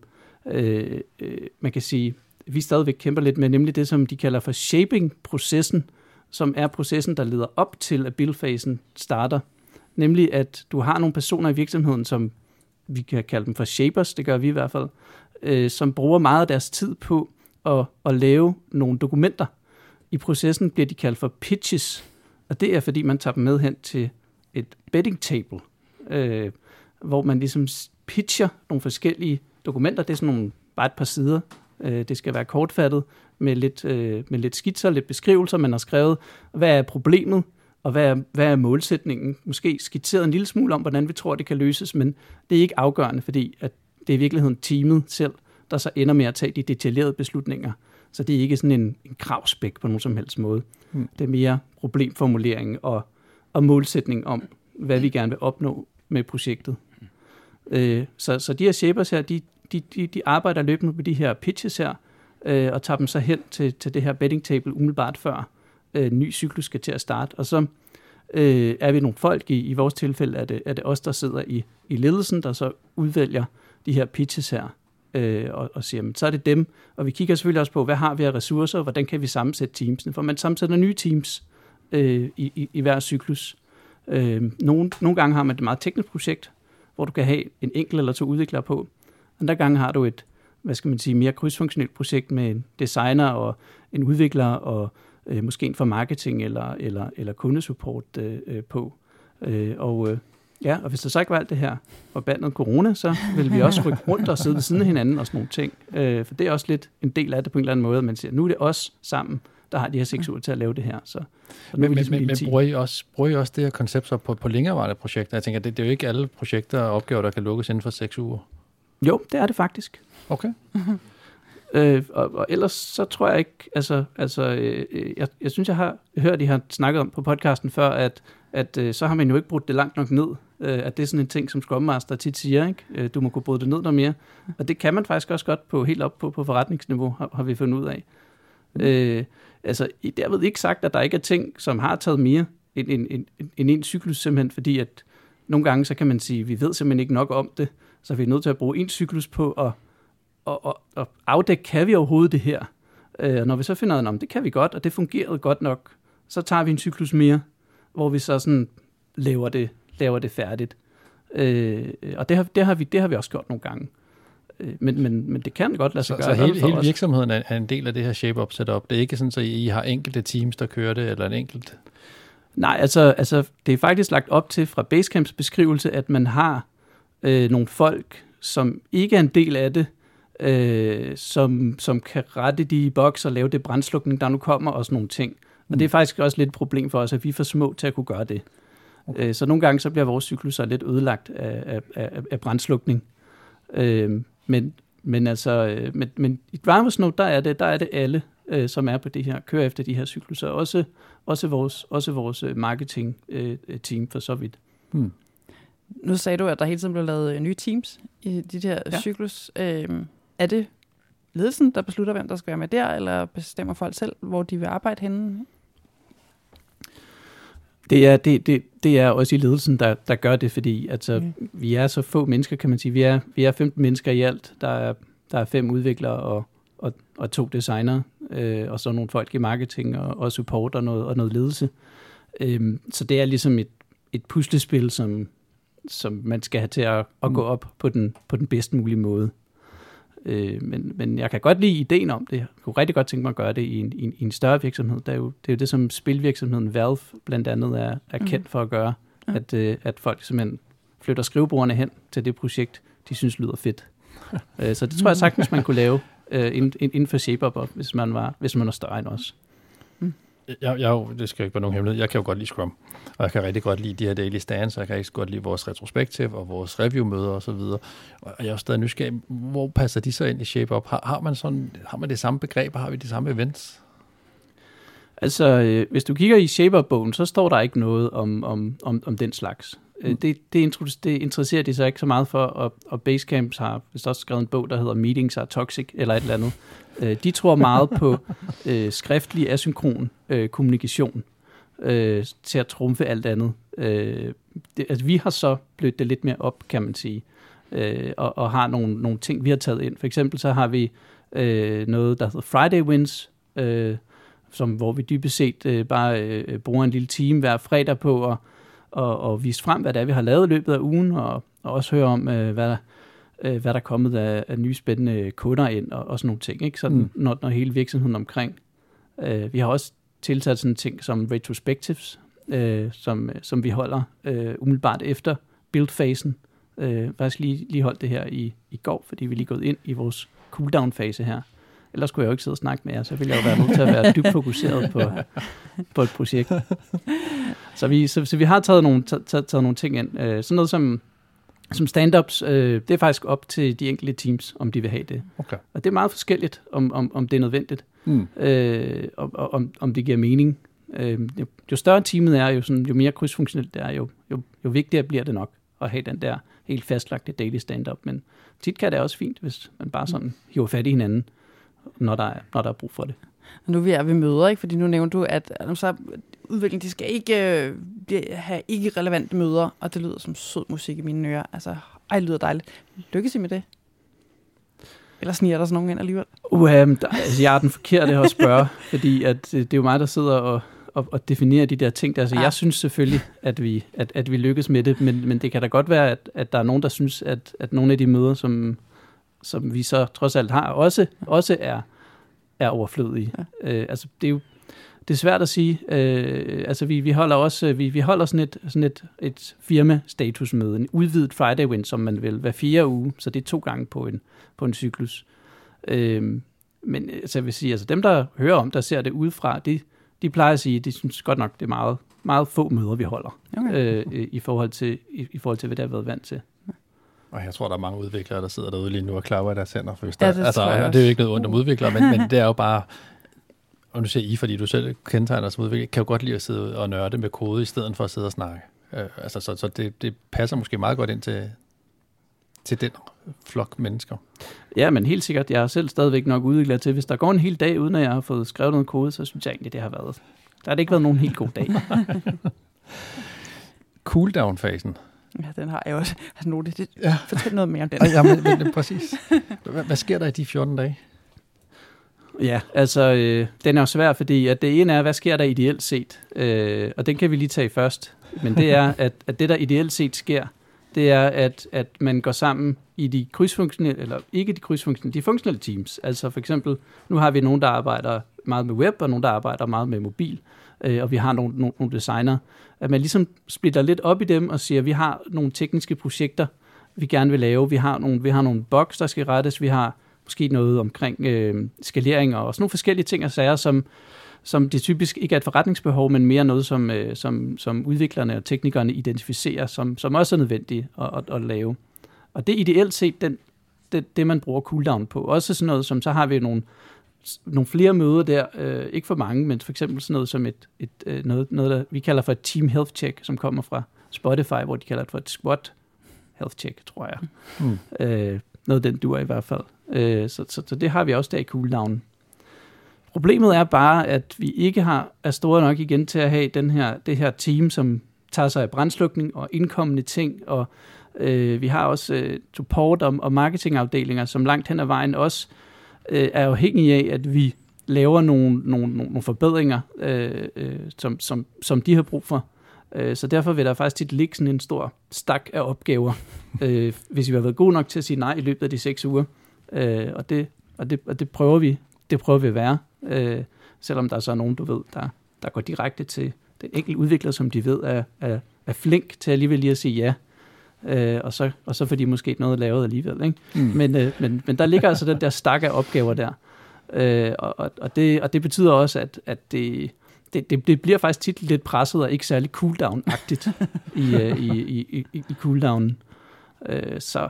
øh, øh, man kan sige, vi stadigvæk kæmper lidt med, nemlig det, som de kalder for shaping-processen, som er processen, der leder op til, at bildfasen starter. Nemlig, at du har nogle personer i virksomheden, som vi kan kalde dem for shapers, det gør vi i hvert fald, øh, som bruger meget af deres tid på at, at lave nogle dokumenter. I processen bliver de kaldt for pitches, og det er, fordi man tager dem med hen til et betting table, øh, hvor man ligesom pitcher nogle forskellige dokumenter. Det er sådan nogle, bare et par sider. Øh, det skal være kortfattet med lidt, øh, med lidt skitser, lidt beskrivelser, man har skrevet. Hvad er problemet, og hvad er, hvad er målsætningen? Måske skitseret en lille smule om, hvordan vi tror, det kan løses, men det er ikke afgørende, fordi at det er i virkeligheden teamet selv, der så ender med at tage de detaljerede beslutninger. Så det er ikke sådan en, en kravspæk på nogen som helst måde. Mm. Det er mere problemformulering og, og målsætning om, hvad vi gerne vil opnå med projektet. Øh, så, så de her shapers her, de, de, de, de arbejder løbende med de her pitches her, øh, og tager dem så hen til, til det her betting table umiddelbart før øh, ny cyklus skal til at starte. Og så øh, er vi nogle folk, i, i vores tilfælde er det, er det os, der sidder i, i ledelsen, der så udvælger de her pitches her, øh, og, og siger, men så er det dem. Og vi kigger selvfølgelig også på, hvad har vi af ressourcer, og hvordan kan vi sammensætte teamsene, for man sammensætter nye teams øh, i, i, i hver cyklus. Øh, nogle, nogle gange har man et meget teknisk projekt, hvor du kan have en enkelt eller to udviklere på. Andre gange har du et, hvad skal man sige, mere krydsfunktionelt projekt med en designer og en udvikler og øh, måske en for marketing eller, eller, eller kundesupport øh, øh, på. Øh, og øh, ja, og hvis der så ikke var alt det her forbandet corona, så vil vi også rykke rundt og sidde ved siden af hinanden og sådan nogle ting. Øh, for det er også lidt en del af det på en eller anden måde, at man siger, nu er det os sammen, der har de her seks uger til at lave det her. Så, Men, men, ligesom men, men bruger, I også, bruger I også det her koncept så på, på længerevarende projekter? Jeg tænker, det, det er jo ikke alle projekter og opgaver, der kan lukkes inden for seks uger. Jo, det er det faktisk. Okay. <laughs> Øh, og, og ellers så tror jeg ikke, altså, altså øh, øh, jeg, jeg synes, jeg har hørt, I har snakket om på podcasten før, at, at øh, så har man jo ikke brudt det langt nok ned. Øh, at det er sådan en ting, som Scrum Master tit siger, ikke? Øh, du må kunne bryde det ned noget mere. Og det kan man faktisk også godt på helt op på, på forretningsniveau, har, har vi fundet ud af. Mm. Øh, altså, derved ikke sagt, at der ikke er ting, som har taget mere end en, en, en, en, en cyklus, simpelthen fordi, at nogle gange, så kan man sige, at vi ved simpelthen ikke nok om det, så vi er nødt til at bruge en cyklus på at, at, at, at afdække, kan vi overhovedet det her? Øh, når vi så finder ud af, det kan vi godt, og det fungerede godt nok, så tager vi en cyklus mere, hvor vi så sådan laver det, laver det færdigt. Øh, og det har, det, har vi, det har vi også gjort nogle gange. Øh, men, men, men det kan godt lade sig så, gøre. Så hele, hele virksomheden er, er en del af det her shape-up setup. Det er ikke sådan, at I har enkelte teams, der kører det, eller en enkelt... Nej, altså, altså det er faktisk lagt op til fra Basecamps beskrivelse, at man har øh, nogle folk, som ikke er en del af det, øh, som, som kan rette de boks og lave det brændslukning, der nu kommer, og sådan nogle ting. Og mm. det er faktisk også lidt et problem for os, at vi er for små til at kunne gøre det. Okay. Øh, så nogle gange så bliver vores cykluser lidt ødelagt af, af, af, af brændslukning. Øh, men, men altså, øh, men, men i Driversnow, der er det, der er det alle, øh, som er på det her, kører efter de her cykluser. Også, også vores, også vores marketing øh, team for så vidt. Hmm. Nu sagde du, at der hele tiden blev lavet nye teams i de her ja. cyklus. Øh, er det ledelsen, der beslutter, hvem der skal være med der, eller bestemmer folk selv, hvor de vil arbejde henne? Det er, det, det, det er også i ledelsen, der, der gør det, fordi altså, mm. vi er så få mennesker, kan man sige. Vi er, vi er 15 mennesker i alt. Der er, der er fem udviklere og, og, og to designer, øh, og så nogle folk i marketing og, og support og noget, og noget ledelse. Øhm, så det er ligesom et, et puslespil, som, som man skal have til at, at mm. gå op på den, på den bedst mulige måde. Øh, men, men jeg kan godt lide ideen om det. Jeg kunne rigtig godt tænke mig at gøre det i en, i en, i en større virksomhed. Det er, jo, det er jo det, som spilvirksomheden Valve blandt andet er, er kendt mm. for at gøre. Mm. At, øh, at folk simpelthen flytter skrivebordene hen til det projekt, de synes lyder fedt. <laughs> øh, så det tror jeg sagtens, man kunne lave øh, inden for ShapeUp, hvis man var, hvis man var større end os. Jeg, jeg, det skal ikke være nogen hemmelighed. Jeg kan jo godt lide Scrum, og jeg kan rigtig godt lide de her daily stands, og jeg kan rigtig godt lide vores retrospektiv og vores review-møder osv. Og, og jeg er jo stadig nysgerrig, hvor passer de så ind i ShapeUp? Har, har, man sådan, har man det samme begreb, har vi de samme events? Altså, øh, hvis du kigger i ShapeUp-bogen, så står der ikke noget om, om, om, om den slags. Øh, mm. Det, det, det interesserer de sig ikke så meget for, og, og Basecamps har vist også skrevet en bog, der hedder Meetings are Toxic, eller et eller andet. Øh, de tror meget på <laughs> øh, skriftlig asynkron øh, kommunikation øh, til at trumfe alt andet. Øh, det, altså, vi har så blødt det lidt mere op, kan man sige, øh, og, og har nogle, nogle ting, vi har taget ind. For eksempel så har vi øh, noget, der hedder Friday Wins, øh, som, hvor vi dybest set øh, bare øh, bruger en lille time hver fredag på at og, og vise frem, hvad det er, vi har lavet i løbet af ugen, og, og også høre om, øh, hvad, der, øh, hvad der er kommet af, af nye spændende kunder ind, og, og sådan nogle ting, ikke? Sådan, mm. når, når hele virksomheden omkring. Øh, vi har også tilsat sådan ting som retrospectives, øh, som, som vi holder øh, umiddelbart efter build-fasen. Øh, faktisk lige, lige holdt det her i, i går, fordi vi lige gået ind i vores cooldown-fase her. Ellers skulle jeg jo ikke sidde og snakke med jer, så ville jeg jo være nødt til at være dybt fokuseret på, <laughs> på et projekt. Så vi, så, så vi har taget nogle, taget, taget nogle ting ind. Øh, sådan noget som, som stand-ups, øh, det er faktisk op til de enkelte teams, om de vil have det. Okay. Og det er meget forskelligt, om, om, om det er nødvendigt, mm. øh, og, og om, om det giver mening. Øh, jo, jo større teamet er, jo, sådan, jo mere krydsfunktionelt det er, jo, jo, jo vigtigere bliver det nok at have den der helt fastlagte daily stand-up. Men tit kan det også fint, hvis man bare sådan hiver fat i hinanden, når der er, når der er brug for det. Og nu er vi møder, ikke? fordi nu nævnte du, at så udvikling, de skal ikke øh, have ikke relevante møder, og det lyder som sød musik i mine ører. Altså, ej, det lyder dejligt. Lykkes I med det? Eller sniger der sådan nogen ind alligevel? Uh, der, altså, jeg er den forkerte at spørge, <laughs> fordi at, øh, det er jo mig, der sidder og, og, og definerer de der ting. Altså, ja. Jeg synes selvfølgelig, at vi, at, at vi lykkes med det, men, men det kan da godt være, at, at der er nogen, der synes, at, at nogle af de møder, som, som vi så trods alt har, også, også er, er overflødige. Ja. Øh, altså, det er jo det er svært at sige. Øh, altså, vi, vi holder også vi, vi holder sådan et, sådan et, et firma-statusmøde, en udvidet Friday Win, som man vil, hver fire uge, så det er to gange på en, på en cyklus. Øh, men altså, jeg vil sige, altså dem, der hører om, der ser det udefra, de, de plejer at sige, de synes godt nok, det er meget, meget få møder, vi holder, okay. øh, i, forhold til, i, i forhold til, hvad der har været vant til. Og jeg tror, der er mange udviklere, der sidder derude lige nu og klapper i deres hænder. For hvis ja, det, altså, det er jo ikke noget ondt om udviklere, men, men det er jo bare og nu siger I, fordi du selv kendetegner som udvikler, kan jo godt lide at sidde og nørde med kode, i stedet for at sidde og snakke. Øh, altså, så så det, det passer måske meget godt ind til, til den flok mennesker. Ja, men helt sikkert. Jeg er selv stadigvæk nok udviklet til, hvis der går en hel dag, uden at jeg har fået skrevet noget kode, så synes jeg egentlig, det har været. Der har det ikke været nogen helt god dag. <laughs> Cooldown-fasen. Ja, den har jeg også. Altså, nu, det, det, Ja. Fortæl noget mere om den. Ja, men, men, <laughs> præcis. Hvad, hvad sker der i de 14 dage? Ja, altså, øh, den er jo svær, fordi at det ene er, hvad sker der ideelt set? Øh, og den kan vi lige tage først. Men det er, at, at det, der ideelt set sker, det er, at, at man går sammen i de krydsfunktionelle, eller ikke de krydsfunktionelle, de funktionelle teams. Altså for eksempel, nu har vi nogen, der arbejder meget med web, og nogen, der arbejder meget med mobil, øh, og vi har nogle, nogle, nogle designer. At man ligesom splitter lidt op i dem og siger, at vi har nogle tekniske projekter, vi gerne vil lave. Vi har nogle, vi har nogle bugs, der skal rettes. Vi har måske noget omkring øh, skalering og sådan nogle forskellige ting og sager, som, som det typisk ikke er et forretningsbehov, men mere noget, som, øh, som, som udviklerne og teknikerne identificerer, som, som også er nødvendigt at, at, at lave. Og det er ideelt set den, det, det, man bruger cooldown på. Også sådan noget som, så har vi nogle, nogle flere møder der, øh, ikke for mange, men for eksempel sådan noget som et, et øh, noget, noget, der vi kalder for et team health check, som kommer fra Spotify, hvor de kalder det for et squad health check, tror jeg. Hmm. Øh, noget den duer i hvert fald. Øh, så, så, så det har vi også der i cooldown. Problemet er bare, at vi ikke har er store nok igen til at have den her, det her team, som tager sig af brandslukning og indkommende ting, og øh, vi har også øh, support og, og marketingafdelinger, som langt hen ad vejen også øh, Øh, er afhængige af, at vi laver nogle, nogle, nogle, forbedringer, øh, øh, som, som, som de har brug for. Øh, så derfor vil der faktisk tit ligge sådan en stor stak af opgaver, øh, hvis vi har været gode nok til at sige nej i løbet af de seks uger. Øh, og, det, og, det, og det prøver vi det prøver vi at være, øh, selvom der er så nogen, du ved, der, der går direkte til den enkelte udvikler, som de ved er, er, er flink til alligevel lige at sige ja, øh, og, så, og så får de måske noget lavet alligevel. Ikke? Mm. Men, øh, men, men der ligger altså den der stak af opgaver der, øh, og, og, det, og det betyder også, at, at det, det, det, det bliver faktisk tit lidt presset og ikke særlig cooldown-agtigt i, øh, i, i, i, i cooldownen. Øh, så,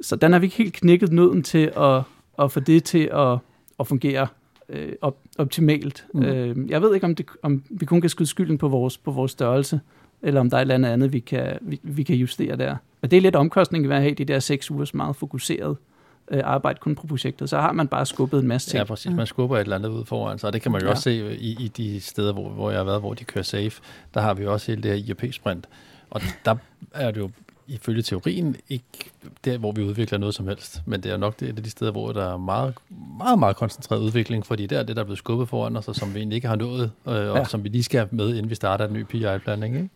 så den har vi ikke helt knækket nøden til at, at få det til at, at fungere øh, op, optimalt. Mm. Øh, jeg ved ikke, om, det, om vi kun kan skyde skylden på vores, på vores størrelse, eller om der er et eller andet andet, vi kan, vi, vi kan justere der. Men det er lidt omkostning ved at have de der seks ugers meget fokuseret øh, arbejde kun på projektet. Så har man bare skubbet en masse ting. Ja, præcis. Man skubber et eller andet ud foran sig, og det kan man jo Ja. også se i, i de steder, hvor, hvor jeg har været, hvor de kører safe. Der har vi jo også hele det her IRP-sprint, og der er det jo ifølge teorien ikke der, hvor vi udvikler noget som helst, men det er nok det, et af de steder, hvor der er meget, meget, meget koncentreret udvikling, fordi der er det, der er blevet skubbet foran os, og som vi egentlig ikke har nået, øh, og Ja. som vi lige skal have med, inden vi starter en ny PI-blanding. Ikke?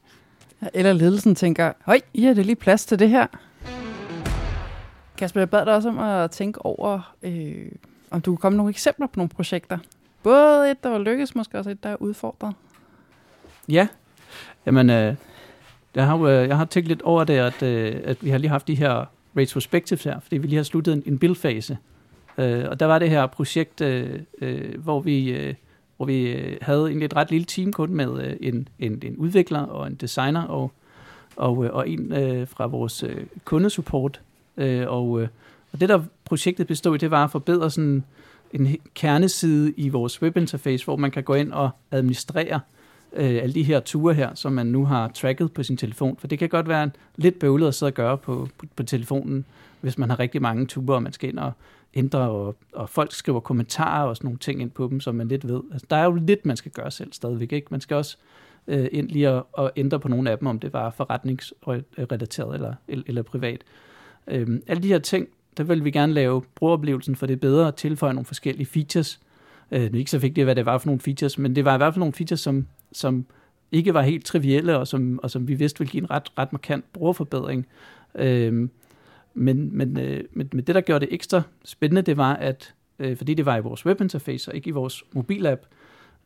Eller ledelsen tænker, høj, I har det lige plads til det her. Kasper, jeg bad dig også om at tænke over, øh, om du kunne komme nogle eksempler på nogle projekter. Både et, der var lykkes, måske også et, der er udfordret. Ja, jamen, øh, jeg, har, øh, jeg har tænkt lidt over det, at, øh, at vi har lige haft de her retrospectives her, fordi vi lige har sluttet en, en build-fase. Øh, og der var det her projekt, øh, øh, hvor vi, øh, hvor vi øh, havde egentlig et ret lille team kun med øh, en, en, en udvikler og en designer og, og, øh, og en øh, fra vores øh, kundesupport. Øh, og, øh, og det der projektet bestod i, det var at forbedre sådan en kerneside i vores webinterface, hvor man kan gå ind og administrere øh, alle de her ture her, som man nu har tracket på sin telefon. For det kan godt være en lidt bøvlet at sidde og gøre på, på, på telefonen, hvis man har rigtig mange ture, og man skal ind og ændre, og, og folk skriver kommentarer og sådan nogle ting ind på dem, som man lidt ved. Altså, der er jo lidt, man skal gøre selv stadigvæk. Ikke? Man skal også øh, ind lige at, at ændre på nogle af dem, om det var forretningsrelateret eller, eller, eller privat. Øhm, alle de her ting, der vil vi gerne lave brugeroplevelsen, for det bedre og tilføje nogle forskellige features. Øh, det er ikke så vigtigt, hvad det var for nogle features, men det var i hvert fald nogle features, som, som ikke var helt trivielle, og som, og som vi vidste ville give en ret, ret markant brugerforbedring. Øh, men, men, øh, men, men det, der gjorde det ekstra spændende, det var, at øh, fordi det var i vores webinterface og ikke i vores mobilapp,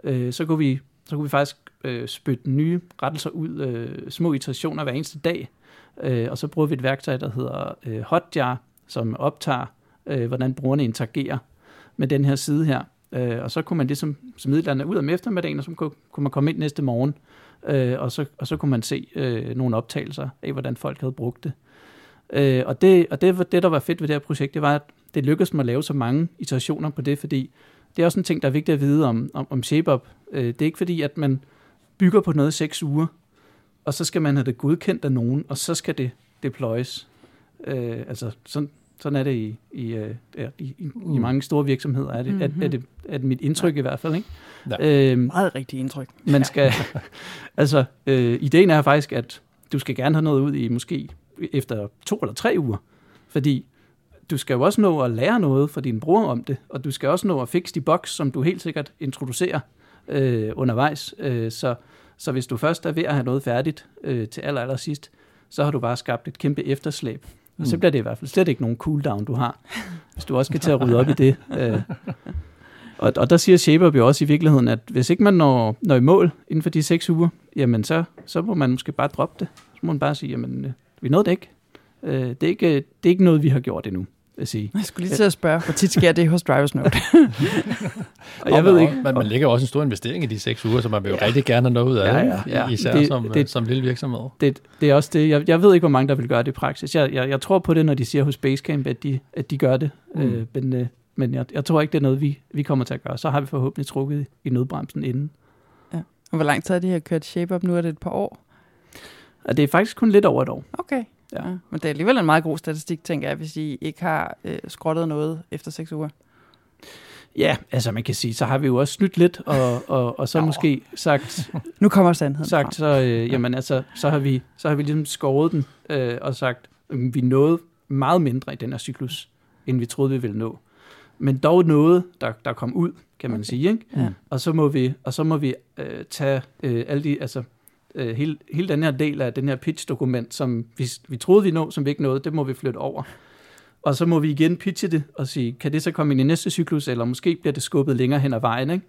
øh, så, kunne vi, så kunne vi faktisk øh, spytte nye rettelser ud, øh, små iterationer hver eneste dag. Øh, og så bruger vi et værktøj, der hedder øh, Hotjar, som optager, øh, hvordan brugerne interagerer med den her side her. Øh, og så kunne man ligesom smide et ud om eftermiddagen, og så kunne, kunne man komme ind næste morgen, øh, og, så, og så kunne man se øh, nogle optagelser af, hvordan folk havde brugt det. Øh, og det, og det, det, der var fedt ved det her projekt, det var, at det lykkedes mig at lave så mange iterationer på det, fordi det er også en ting, der er vigtigt at vide om, om, om ShapeUp. Øh, det er ikke fordi, at man bygger på noget i seks uger, og så skal man have det godkendt af nogen, og så skal det deployes. Øh, altså, sådan, sådan er det i, i, øh, ja, i, i, mm. i mange store virksomheder, er det, mm-hmm. er, er, det, er det mit indtryk ja. i hvert fald. Ikke? Ja. Øhm, Meget rigtigt indtryk. Man skal, <laughs> altså, øh, ideen er faktisk, at du skal gerne have noget ud i måske efter to eller tre uger, fordi du skal jo også nå at lære noget for din bror om det, og du skal også nå at fikse de bugs, som du helt sikkert introducerer øh, undervejs. Øh, så, så hvis du først er ved at have noget færdigt øh, til aller, aller sidst, så har du bare skabt et kæmpe efterslæb. Og så mm. bliver det i hvert fald slet ikke nogen cooldown, du har, hvis du også skal til at rydde op i det. Øh. Og, og der siger Shaper jo også i virkeligheden, at hvis ikke man når, når i mål inden for de seks uger, jamen så, så må man måske bare droppe det. Så må man bare sige, jamen øh, vi nåede det ikke. Øh, det, er ikke det er ikke noget, vi har gjort endnu at sige. Jeg skulle lige til at spørge, hvor tit sker det hos Drivers Note? <laughs> og jeg ved ikke. Man, man lægger også en stor investering i de seks uger, så man vil jo ja. rigtig gerne have noget ud af ja, ja, ja. især det, som, det, som lille virksomhed. Det, det er også det. Jeg, jeg ved ikke, hvor mange der vil gøre det i praksis. Jeg, jeg, jeg tror på det, når de siger hos Basecamp, at de, at de gør det. Mm. Øh, men øh, men jeg, jeg tror ikke, det er noget, vi, vi kommer til at gøre. Så har vi forhåbentlig trukket i nødbremsen inden. Ja. Og hvor lang tid har de her kørt Shape Up nu? Er det et par år? Og det er faktisk kun lidt over et år. Okay. Ja. ja. Men det er alligevel en meget god statistik, tænker jeg, hvis I ikke har øh, skrottet noget efter seks uger. Ja, altså man kan sige, så har vi jo også snydt lidt, og, og, og så Nå. måske sagt... <laughs> nu kommer sandheden Sagt, så, øh, jamen altså, så har vi, så har vi ligesom skåret den, øh, og sagt, øh, vi nåede meget mindre i den her cyklus, end vi troede, vi ville nå. Men dog noget, der, der kom ud, kan man okay. sige. Ikke? Ja. Og så må vi, og så må vi øh, tage øh, alle de, altså øh, hele, hele den her del af den her pitch-dokument, som vi, vi troede, vi nå, som vi ikke nåede, det må vi flytte over. Og så må vi igen pitche det og sige, kan det så komme ind i næste cyklus, eller måske bliver det skubbet længere hen ad vejen. Ikke?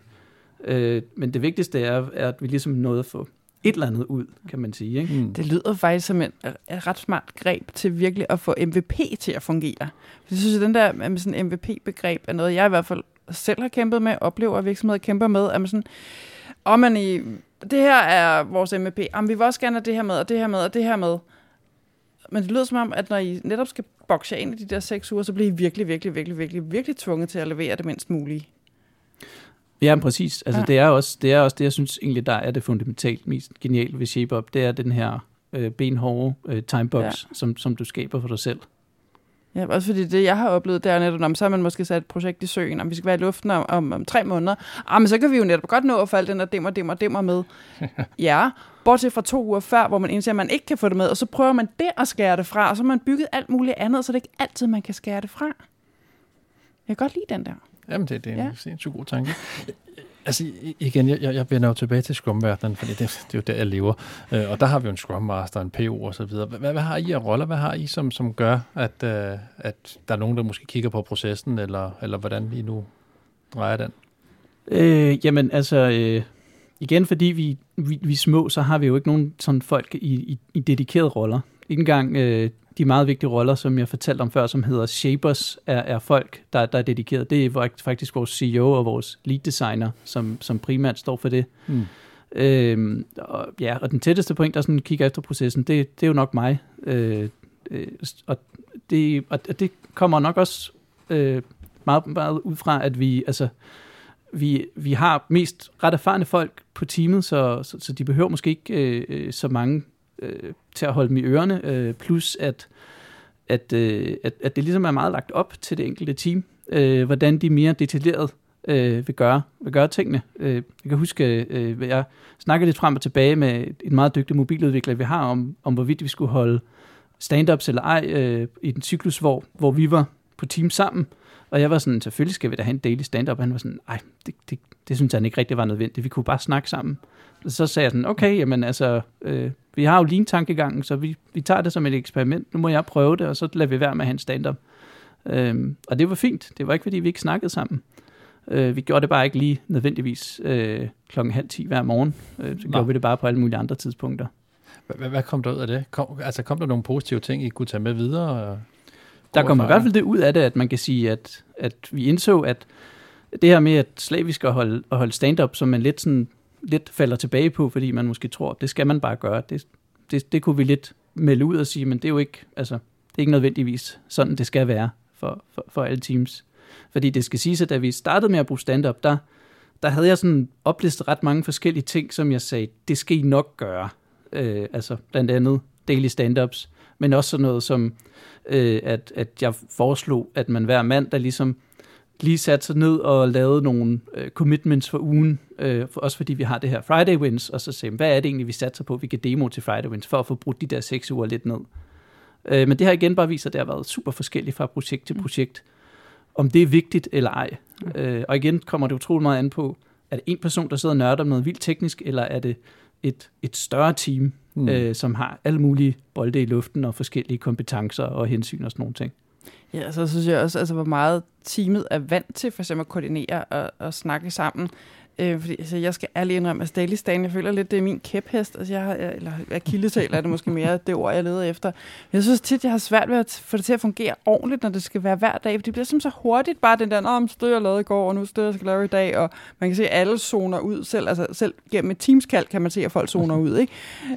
Øh, men det vigtigste er, er, at vi ligesom nåede at få et eller andet ud, kan man sige. Ikke? Mm. Det lyder faktisk som et, et ret smart greb til virkelig at få MVP til at fungere. For jeg synes, at den der med sådan MVP-begreb er noget, jeg i hvert fald selv har kæmpet med, oplever, at virksomheder kæmper med, at man sådan, og man i, det her er vores MVP, Jamen, vi vil også gerne have det her med, og det her med, og det her med. Men det lyder som om, at når I netop skal bokse ind i de der seks uger, så bliver I virkelig, virkelig, virkelig, virkelig, virkelig tvunget til at levere det mindst mulige. Ja, præcis. Altså, ja. det, er også, det er også det, jeg synes egentlig, der er det fundamentalt mest genialt ved ShapeUp. Det er den her øh, benhårde øh, timebox, ja. som, som du skaber for dig selv. Ja, også fordi det, jeg har oplevet, det er netop, om så har man måske sat et projekt i søen, om vi skal være i luften om, om, om tre måneder. Ah, men så kan vi jo netop godt nå at falde den der dimmer, dimmer, dimmer med. <laughs> ja, bortset fra to uger før, hvor man indser, at man ikke kan få det med, og så prøver man det at skære det fra, og så har man bygget alt muligt andet, så det er ikke altid, man kan skære det fra. Jeg kan godt lide den der. Jamen, det, det er en sindssygt god tanke. Altså igen, jeg, jeg vender jo tilbage til Scrum-verdenen, fordi det, det er jo der, jeg lever. Øh, og der har vi jo en Scrum Master, en PO og så videre. Hvad, hvad har I af roller? Hvad har I, som, som gør, at, øh, at der er nogen, der måske kigger på processen, eller, eller hvordan I nu drejer den? Øh, jamen altså, øh, igen fordi vi, vi, vi er små, så har vi jo ikke nogen sådan folk i, i, i dedikerede roller. Ikke engang øh, de meget vigtige roller, som jeg fortalte om før, som hedder shapers, er, er folk, der, der er dedikeret. Det er faktisk vores CEO og vores lead designer, som, som primært står for det. Mm. Øhm, og, ja, og den tætteste point, der sådan kigger efter processen, det, det er jo nok mig. Øh, øh, og, det, og det kommer nok også øh, meget, meget ud fra, at vi, altså, vi, vi har mest ret erfarne folk på teamet, så, så, så de behøver måske ikke øh, øh så mange øh, til at holde dem i ørerne, øh, plus at, at, øh, at, at det ligesom er meget lagt op til det enkelte team, øh, hvordan de mere detaljeret øh, vil, gøre, vil gøre tingene. Øh, jeg kan huske, øh, jeg snakkede lidt frem og tilbage med en meget dygtig mobiludvikler, vi har, om, om hvorvidt vi skulle holde stand-ups eller ej øh, i den cyklus, hvor, hvor vi var på team sammen. Og jeg var sådan, selvfølgelig skal vi da have en daily stand-up. Han var sådan, nej, det, det, det synes han ikke rigtig var nødvendigt. Vi kunne bare snakke sammen. Så sagde jeg sådan, okay, jamen altså, øh, vi har jo lean-tankegangen, så vi, vi tager det som et eksperiment. Nu må jeg prøve det, og så lader vi være med at have en stand-up. Øhm, og det var fint. Det var ikke, fordi vi ikke snakkede sammen. Øh, vi gjorde det bare ikke lige nødvendigvis øh, klokken halv ti hver morgen. Øh, så Nå. gjorde vi det bare på alle mulige andre tidspunkter. Hvad, hvad kom der ud af det? Kom, altså kom der nogle positive ting, I kunne tage med videre? Der kom i hvert fald det ud af det, at man kan sige, at, at vi indså, at det her med at slavisk at holde, at holde stand-up, som man lidt sådan lidt falder tilbage på, fordi man måske tror, det skal man bare gøre. Det, det, det kunne vi lidt melde ud og sige, men det er jo ikke, altså, det er ikke nødvendigvis sådan, det skal være for, for, for alle teams. Fordi det skal siges, at da vi startede med at bruge stand-up, der, der havde jeg sådan oplistet ret mange forskellige ting, som jeg sagde, det skal I nok gøre. Øh, altså blandt andet daily stand-ups, men også sådan noget som, øh, at, at jeg foreslog, at man hver mand, der ligesom lige satte sig ned og lavede nogle øh, commitments for ugen, øh, for, også fordi vi har det her Friday Wins, og så sagde hvad er det egentlig, vi satser på, vi kan demo til Friday Wins, for at få brudt de der seks uger lidt ned. Øh, men det har igen bare vist, at det har været super forskelligt fra projekt til mm. projekt, om det er vigtigt eller ej. Mm. Øh, og igen kommer det utroligt meget an på, er det en person, der sidder og nørder om noget vildt teknisk, eller er det et, et større team, mm. øh, som har alle mulige bolde i luften og forskellige kompetencer og hensyn og sådan nogle ting. Ja, så synes jeg også, altså, hvor meget teamet er vant til for eksempel at koordinere og, og snakke sammen. Øh, fordi altså, jeg skal ærligt indrømme, at Daily Stand, jeg føler lidt, det er min kæphest. Altså, jeg har, eller akillesal er det måske mere det ord, jeg leder efter. Jeg synes tit, jeg har svært ved at få det til at fungere ordentligt, når det skal være hver dag. For det bliver som så hurtigt bare den der, om stød jeg lavede i går, og nu stød jeg skal lave i dag. Og man kan se, at alle zoner ud. Selv, altså, selv gennem et teamskald kan man se, at folk zoner ud. Ikke?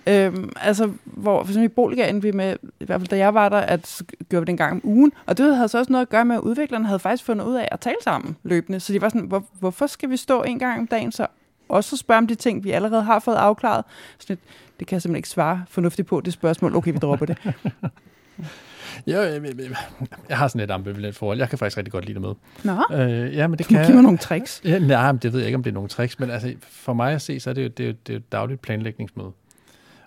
Øhm, altså, hvor for eksempel i Bolga endte vi med, i hvert fald da jeg var der, at gøre vi det en gang om ugen. Og det havde så også noget at gøre med, at udviklerne havde faktisk fundet ud af at tale sammen løbende. Så de var sådan, hvor, hvorfor skal vi stå en gang dagen, så også spørge om de ting, vi allerede har fået afklaret. Så det, det kan jeg simpelthen ikke svare fornuftigt på, det spørgsmål. Okay, vi dropper det. <laughs> Ja, jeg, jeg, jeg har sådan et ambivalent forhold. Jeg kan faktisk rigtig godt lide det med. Nå, øh, ja, men det kan... Giv mig nogle tricks. Ja, nej, men det ved jeg ikke, om det er nogle tricks, men altså, for mig at se, så er det jo, det er jo, det er jo et dagligt planlægningsmøde.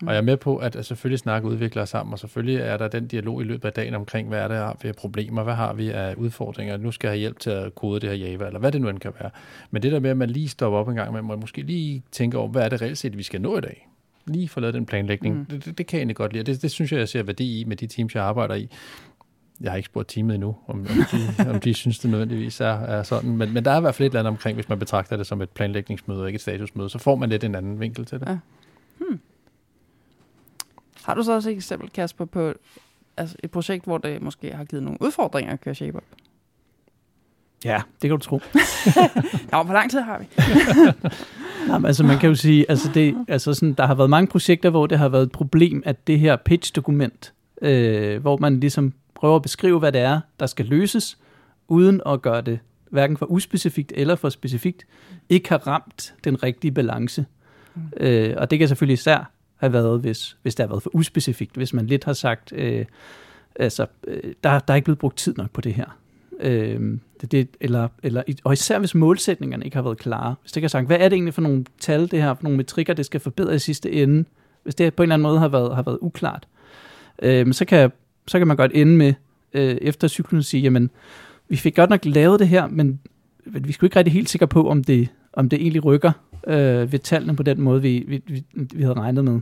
Mm. Og jeg er med på, at selvfølgelig snakke udviklere sammen, og selvfølgelig er der den dialog i løbet af dagen omkring, hvad er der vi af problemer, hvad har vi af udfordringer, nu skal jeg have hjælp til at kode det her Java, eller hvad det nu end kan være. Men det der med, at man lige stopper op en gang, man må måske lige tænke over, hvad er det reelt set, vi skal nå i dag? Lige få lavet den planlægning. Mm. Det, det, det kan jeg egentlig godt lide, det, det synes jeg, jeg ser værdi i med de teams, jeg arbejder i. Jeg har ikke spurgt teamet endnu, om, om, de, om de synes, det nødvendigvis er, er sådan. Men, men der er i hvert fald et eller andet omkring, hvis man betragter det som et planlægningsmøde og ikke et statusmøde, så får man lidt en anden vinkel til det. Ja. Har du så også et eksempel, Kasper, på altså et projekt, hvor det måske har givet nogle udfordringer at køre ShapeUp? Ja, det kan du tro. <laughs> Nå, hvor lang tid har vi? <laughs> Nå, men altså man kan jo sige, altså det, altså sådan, der har været mange projekter, hvor det har været et problem, at det her pitch-dokument, øh, hvor man ligesom prøver at beskrive, hvad det er, der skal løses, uden at gøre det hverken for uspecifikt eller for specifikt, ikke har ramt den rigtige balance. Mm. Øh, og det kan selvfølgelig især have været, hvis, hvis det har været for uspecifikt. Hvis man lidt har sagt, øh, altså, øh, der, der er ikke blevet brugt tid nok på det her. Øh, det, det, eller, eller, og især hvis målsætningerne ikke har været klare. Hvis det ikke har sagt, hvad er det egentlig for nogle tal, det her, for nogle metrikker, det skal forbedre i sidste ende. Hvis det på en eller anden måde har været, har været uklart. Øh, så, kan, så kan man godt ende med, øh, efter cyklen at sige, jamen, vi fik godt nok lavet det her, men, vi skulle ikke rigtig helt sikre på, om det, om det egentlig rykker øh, ved tallene på den måde, vi, vi, vi, vi havde regnet med.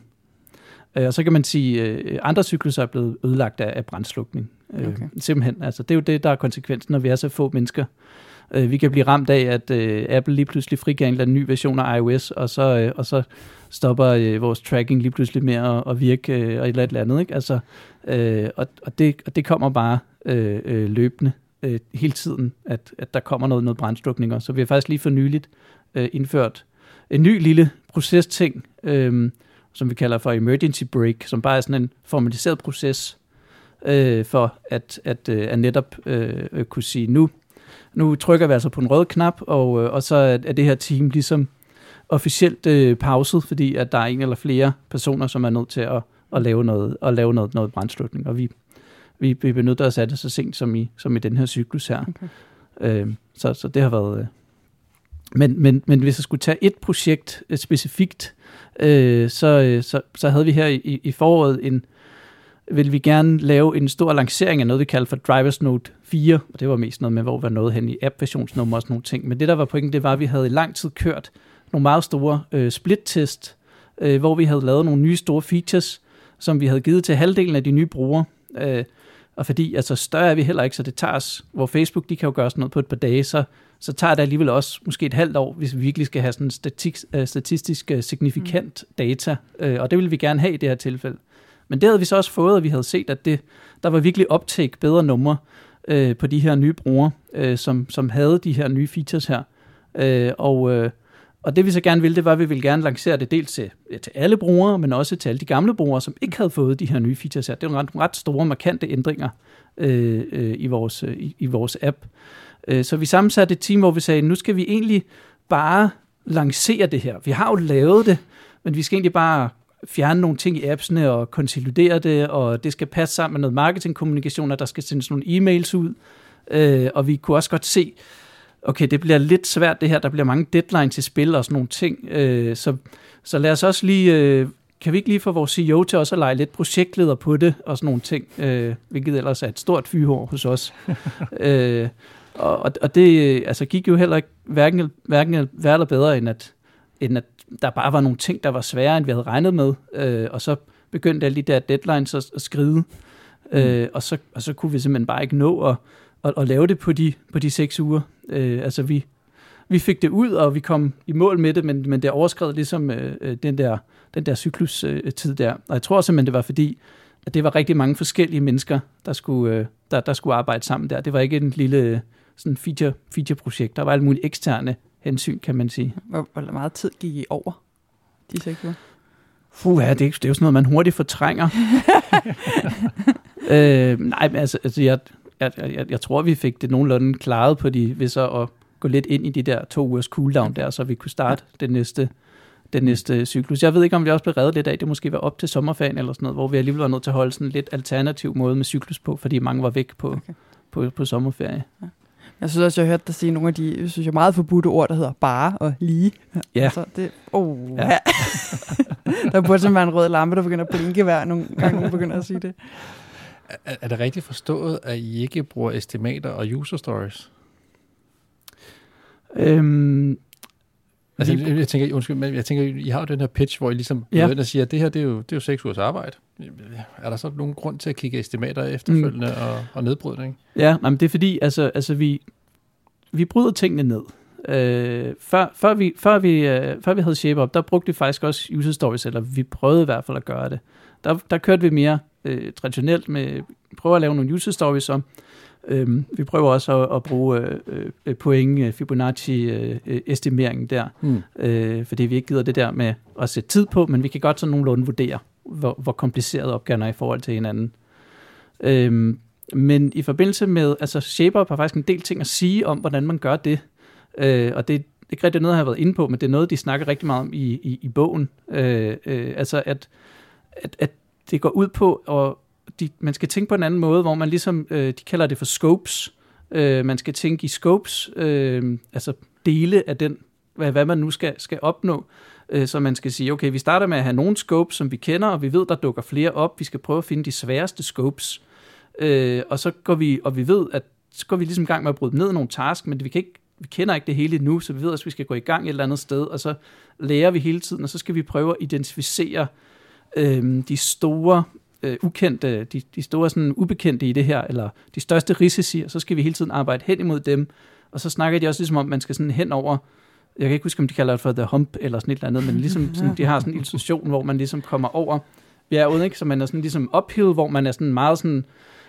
Øh, og så kan man sige, øh, andre cykluser er blevet ødelagt af, af brændslukning. Øh, okay. Simpelthen. Altså, det er jo det, der er konsekvensen, når vi er så få mennesker. Vi kan blive ramt af, at Apple lige pludselig frigiver en eller anden ny version af iOS, og så, og så stopper vores tracking lige pludselig med at, at virke og et eller, et eller andet. Ikke? Altså, og, og, det, og det kommer bare øh, løbende øh, hele tiden, at, at der kommer noget, noget brændslukninger. Så vi har faktisk lige for nyligt øh, indført en ny lille procesting, øh, som vi kalder for emergency break, som bare er sådan en formaliseret proces øh, for at, at, øh, at netop øh, kunne sige, nu, nu trykker vi altså på en rød knap, og, øh, og så er, er det her team ligesom officielt øh, pauset, fordi at der er en eller flere personer, som er nødt til at, at lave noget, at lave noget, noget brændslutning, og vi, vi, vi benytter os af det så sent som i, som i den her cyklus her. Okay. Øh, så, så det har været... Men, men, men hvis jeg skulle tage et projekt et specifikt, øh, så, øh, så, så havde vi her i, i foråret en, vil vi gerne lave en stor lancering af noget, vi kalder for Drivers Note 4, og det var mest noget med, hvor var noget hen i app-versionsnummer og sådan nogle ting. Men det, der var pointen, det var, at vi havde i lang tid kørt nogle meget store øh, split-test, øh, hvor vi havde lavet nogle nye store features, som vi havde givet til halvdelen af de nye brugere. Øh, og fordi altså, større er vi heller ikke, så det tager os, hvor Facebook de kan jo gøre sådan noget på et par dage, så så tager det alligevel også måske et halvt år, hvis vi virkelig skal have sådan statik, øh, statistisk øh, signifikant mm. data, øh, og det vil vi gerne have i det her tilfælde. Men det havde vi så også fået, og vi havde set, at det, der var virkelig optake bedre numre øh, på de her nye brugere, øh, som, som havde de her nye features her. Øh, og, øh, Og det vi så gerne ville, det var, at vi ville gerne lancere det dels til, til alle brugere, men også til alle de gamle brugere, som ikke havde fået de her nye features her. Det er ret, ret store, markante ændringer øh, øh, i, vores, øh, i, i vores app. Øh, så vi sammensatte et team, hvor vi sagde, nu skal vi egentlig bare lancere det her. Vi har jo lavet det, men vi skal egentlig bare fjerne nogle ting i appsene og konsolidere det, og det skal passe sammen med noget marketingkommunikation, og der skal sendes nogle e-mails ud. Øh, og vi kunne også godt se, okay, det bliver lidt svært det her, der bliver mange deadlines til spil og sådan nogle ting. Øh, så, så lad os også lige, øh, kan vi ikke lige få vores CEO til også at lege lidt projektleder på det og sådan nogle ting, øh, hvilket ellers er et stort fyhår hos os. <laughs> øh, og, og det altså, gik jo heller ikke hverken, hverken værre bedre, end at, end at der bare var nogle ting, der var sværere, end vi havde regnet med. Øh, og så begyndte alle de der deadlines at, at skride. Mm. Øh, og, så, og så kunne vi simpelthen bare ikke nå at, at, at lave det på de, på de seks uger. Øh, altså vi, vi fik det ud, og vi kom i mål med det, men, men det overskred ligesom øh, øh den der, den der cyklustid øh, der. Og jeg tror simpelthen, det var fordi, at det var rigtig mange forskellige mennesker, der skulle, øh, der, der skulle arbejde sammen der. Det var ikke en lille sådan feature, feature-projekt. Der var alle mulige eksterne hensyn, kan man sige. Hvor, hvor meget tid gik I over de seks uger? Fuh, ja, det, er, det er jo sådan noget, man hurtigt fortrænger. <laughs> øh, nej, men altså, altså jeg, jeg, jeg, jeg tror, vi fik det nogenlunde klaret på de, ved så at gå lidt ind i de der to ugers cooldown der, så vi kunne starte ja. det næste den næste cyklus. Jeg ved ikke, om vi også blev reddet lidt af, det måske var op til sommerferien eller sådan noget, hvor vi alligevel var nødt til at holde sådan en lidt alternativ måde med cyklus på, fordi mange var væk på, okay. på, på sommerferie. Ja. Jeg synes også, jeg har hørt dig sige nogle af de synes jeg, meget forbudte ord, der hedder bare og lige. Ja. Altså, det, oh, ja. ja. <laughs> der burde simpelthen være en rød lampe, der begynder at blinke hver nogle gange, nogen begynder at sige det. Er, er det rigtigt forstået, at I ikke bruger estimater og user stories? Øhm, altså, jeg, jeg, tænker, undskyld, men jeg tænker, I har jo den her pitch, hvor I ligesom ja. og siger, at det her, det er, jo, det er jo seks ugers arbejde. Er der så nogen grund til at kigge estimater efterfølgende mm. og, og nedbrydning? Ja, men det er fordi, altså, altså vi, vi bryder tingene ned. Øh, før, før, vi, før, vi, øh, før vi havde Shape Up, der brugte vi faktisk også user stories, eller vi prøvede i hvert fald at gøre det. Der, der kørte vi mere øh, traditionelt med, prøve at lave nogle user stories om. Øhm, vi prøver også at, at bruge øh, øh, point, øh, Fibonacci-estimeringen øh, der, mm. øh, fordi vi ikke gider det der med at sætte tid på, men vi kan godt sådan nogenlunde vurdere, hvor, hvor kompliceret opgaven er i forhold til hinanden. Øhm, men i forbindelse med, altså ShapeUp har faktisk en del ting at sige om, hvordan man gør det, øh, og det, det er ikke rigtig noget, jeg har været inde på, men det er noget, de snakker rigtig meget om i, i, i bogen. Øh, øh, altså at, at, at det går ud på, at de, man skal tænke på en anden måde, hvor man ligesom, øh, de kalder det for scopes. Øh, man skal tænke i scopes, øh, altså dele af den, hvad, hvad man nu skal, skal opnå. Øh, så man skal sige, okay, vi starter med at have nogle scopes, som vi kender, og vi ved, der dukker flere op. Vi skal prøve at finde de sværeste scopes. Øh, og så går vi, og vi ved, at så går vi ligesom i gang med at bryde ned nogle task, men vi kan ikke vi kender ikke det hele nu, så vi ved, at vi skal gå i gang et eller andet sted, og så lærer vi hele tiden, og så skal vi prøve at identificere øh, de store øh, ukendte, de, de store sådan ubekendte i det her, eller de største risici, og så skal vi hele tiden arbejde hen imod dem. Og så snakker de også ligesom om, at man skal sådan hen over, jeg kan ikke huske, om de kalder det for the hump, eller sådan et eller andet, men ligesom <laughs> sådan, de har sådan en illustration, hvor man ligesom kommer over bjerget, ikke? Så man er sådan ligesom uphill, hvor man er sådan meget sådan,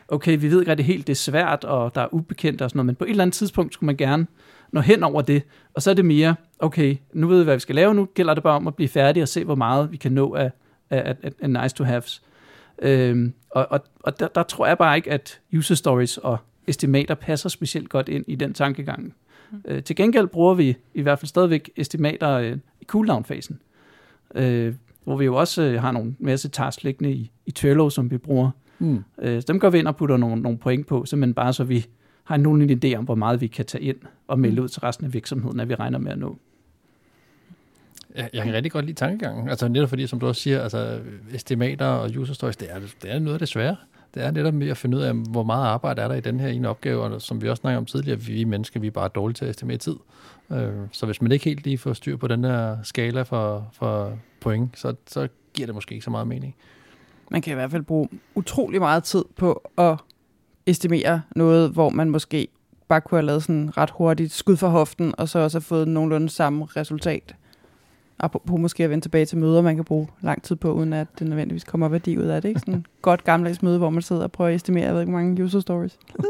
okay, vi ved ikke rigtig helt, det er svært, og der er ubekendt og sådan noget, men på et eller andet tidspunkt skulle man gerne nå hen over det, og så er det mere, okay, nu ved vi, hvad vi skal lave, nu gælder det bare om at blive færdig og se, hvor meget vi kan nå af, af, af, af nice to haves. Øhm, og og, og der, der tror jeg bare ikke, at user stories og estimater passer specielt godt ind i den tankegang. Øh, til gengæld bruger vi i hvert fald stadigvæk estimater øh, i cooldown-fasen, øh, hvor vi jo også øh, har nogle masse tasks liggende i, i Trello, som vi bruger. Mm. Øh, så dem går vi ind og putter nogle, nogle point på, simpelthen bare så vi har nogen idé om, hvor meget vi kan tage ind og melde mm. ud til resten af virksomheden, at vi regner med at nå. Jeg, jeg kan rigtig godt lide tankegangen. Altså netop fordi, som du også siger, altså estimater og user stories, det er, det er noget af det svære. Det er netop med at finde ud af, hvor meget arbejde er der i den her ene opgave, og som vi også snakkede om tidligere, vi mennesker, vi er bare dårlige til at estimere tid. Øh, så hvis man ikke helt lige får styr på den der skala for, for point, så, så giver det måske ikke så meget mening. Man kan i hvert fald bruge utrolig meget tid på at estimere noget, hvor man måske bare kunne have lavet sådan ret hurtigt skud for hoften, og så også have fået nogenlunde samme resultat apropos måske at vende tilbage til møder, man kan bruge lang tid på, uden at det nødvendigvis kommer værdi ud af det. Ikke? Sådan et <laughs> godt gammeldags møde, hvor man sidder og prøver at estimere, jeg ved ikke, hvor mange user stories. <laughs>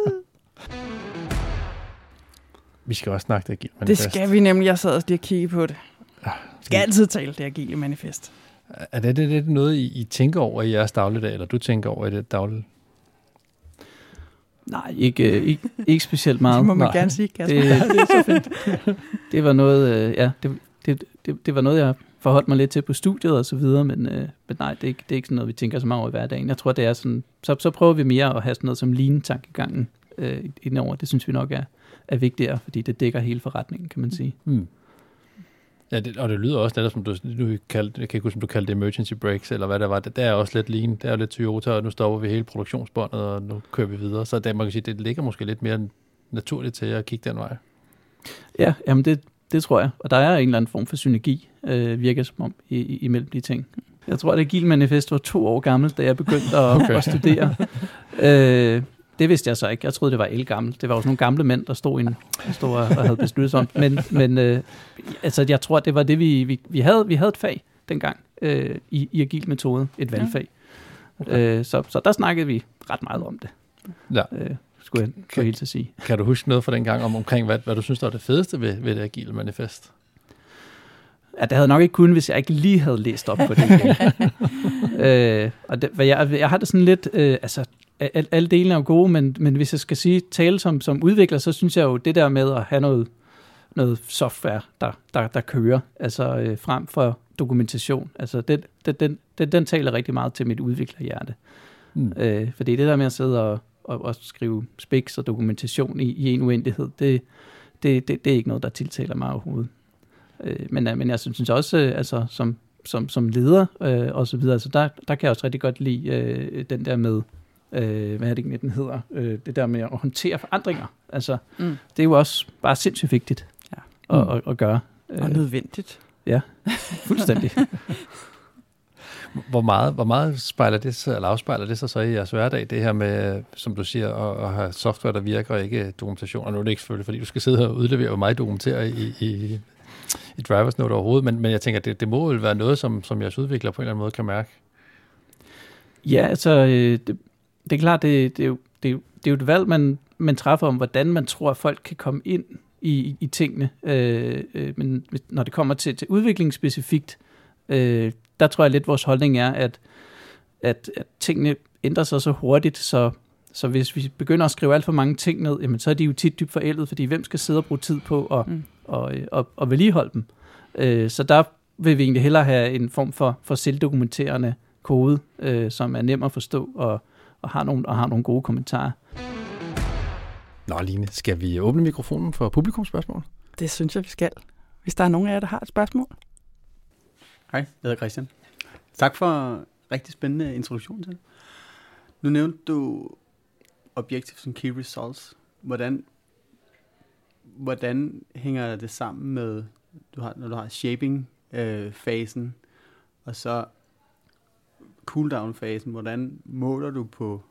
vi skal også snakke det Det skal vi nemlig. Jeg sad også lige og kiggede på det. skal altid tale det agile manifest. Er det, det, det noget, I, I tænker over i jeres dagligdag, eller du tænker over i det daglige? Nej, ikke, øh, ikke, ikke specielt <laughs> meget. Det må man Nej. gerne sige, Kasper. Det, det er så fedt. Det var noget, øh, ja, det, det, det, det var noget, jeg forholdt mig lidt til på studiet og så videre, men, øh, men nej, det er, ikke, det er ikke sådan noget, vi tænker så meget over i hverdagen. Jeg tror, det er sådan, så, så prøver vi mere at have sådan noget som lean-tankegangen øh, indover. Det synes vi nok er, er vigtigere, fordi det dækker hele forretningen, kan man sige. Hmm. Ja, det, og det lyder også netop, som du, du kaldte, jeg kan ikke huske, som du kaldte det emergency breaks, eller hvad det var. Det, det er også lidt lean, det er lidt Toyota, og nu stopper vi hele produktionsbåndet, og nu kører vi videre. Så det, man kan sige, det ligger måske lidt mere naturligt til at kigge den vej. Ja, jamen det, det tror jeg. Og der er en eller anden form for synergi, øh, virker som om, i, i, imellem de ting. Jeg tror, at Agile Manifest var to år gammelt, da jeg begyndte at, Okay. at studere. øh, det vidste jeg så ikke. Jeg troede, det var elgammelt. Det var jo sådan nogle gamle mænd, der stod, i en, der stod og, og havde besluttet sig om. Men, men øh, altså, jeg tror, det var det, vi, vi, vi havde. Vi havde et fag dengang øh, i, i agil metode, et Ja. valgfag. Okay. Øh, så, så der snakkede vi ret meget om det, Ja. øh, skulle jeg, jeg helt til at sige. Kan du huske noget fra den gang om, omkring, hvad, hvad du synes, der var det fedeste ved, ved det agile manifest? Ja, det havde nok ikke kun, hvis jeg ikke lige havde læst op på det. <laughs> øh, og det, hvad jeg, jeg har det sådan lidt, øh, altså al, alle delene er jo gode, men, men hvis jeg skal sige tale som, som udvikler, så synes jeg jo det der med at have noget, noget software, der, der, der kører, altså øh, frem for dokumentation, altså den, den, den, den, den taler rigtig meget til mit udviklerhjerte. Hmm. Øh, fordi det der med at sidde og, og, og skrive specs og dokumentation i, i en uendelighed, det, det, det, det er ikke noget, der tiltaler mig overhovedet. Øh, men, øh, men jeg synes også, øh, altså som, som, som leder øh, og så videre, altså der, der kan jeg også rigtig godt lide øh, den der med, øh, hvad er det egentlig, den hedder, øh, det der med at håndtere forandringer. Altså, Mm. det er jo også bare sindssygt vigtigt Ja. at, at, at gøre. Og nødvendigt. fuldstændig. <laughs> Hvor meget, hvor meget spejler det sig, eller afspejler det sig så i jeres hverdag, det her med, som du siger, at, at have software, der virker, og ikke dokumentation? Og nu er det ikke selvfølgelig, fordi du skal sidde og udlevere, hvor meget dokumenterer i, i, i drivers note overhovedet, men, men jeg tænker, det, det må jo være noget, som, som jeres udvikler på en eller anden måde kan mærke. Ja, altså, øh, det, det er klart, det, det, er det, er det er jo et valg, man, man træffer om, hvordan man tror, at folk kan komme ind i, i, i tingene. Øh, øh, men når det kommer til, til udvikling specifikt, øh, der tror jeg lidt, vores holdning er, at, at, at tingene ændrer sig så hurtigt, så, så hvis vi begynder at skrive alt for mange ting ned, jamen, så er de jo tit dybt forældet, fordi hvem skal sidde og bruge tid på at, Mm. og, og, og vedligeholde dem? Øh, så der vil vi egentlig hellere have en form for, for selvdokumenterende kode, øh, som er nem at forstå og, og, har nogle, og har nogle gode kommentarer. Nå, Line, skal vi åbne mikrofonen for publikumsspørgsmål? Det synes jeg, vi skal. Hvis der er nogen af jer, der har et spørgsmål. Hej, jeg hedder Christian. Tak for en rigtig spændende introduktion til det. Nu nævnte du Objectives and Key Results. Hvordan, hvordan hænger det sammen med, du har, når du har shaping-fasen, øh, og så cooldown-fasen, hvordan måler du på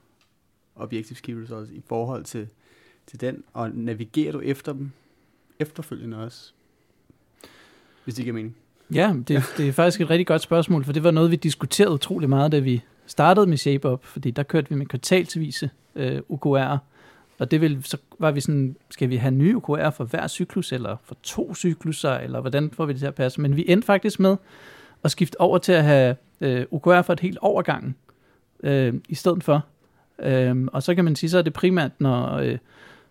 Objectives Key Results i forhold til, til den, og navigerer du efter dem efterfølgende også? Hvis det giver mening. Ja, det, det er faktisk et rigtig godt spørgsmål, for det var noget, vi diskuterede utrolig meget, da vi startede med ShapeUp, fordi der kørte vi med kvartalsvise øh, UKR'er, og det vil, så var vi sådan, skal vi have nye UKR'er for hver cyklus, eller for to cykluser, eller hvordan får vi det til at passe? Men vi endte faktisk med at skifte over til at have øh, UKR for et helt overgang, øh, i stedet for. Øh, og så kan man sige, så er det primært, når, øh,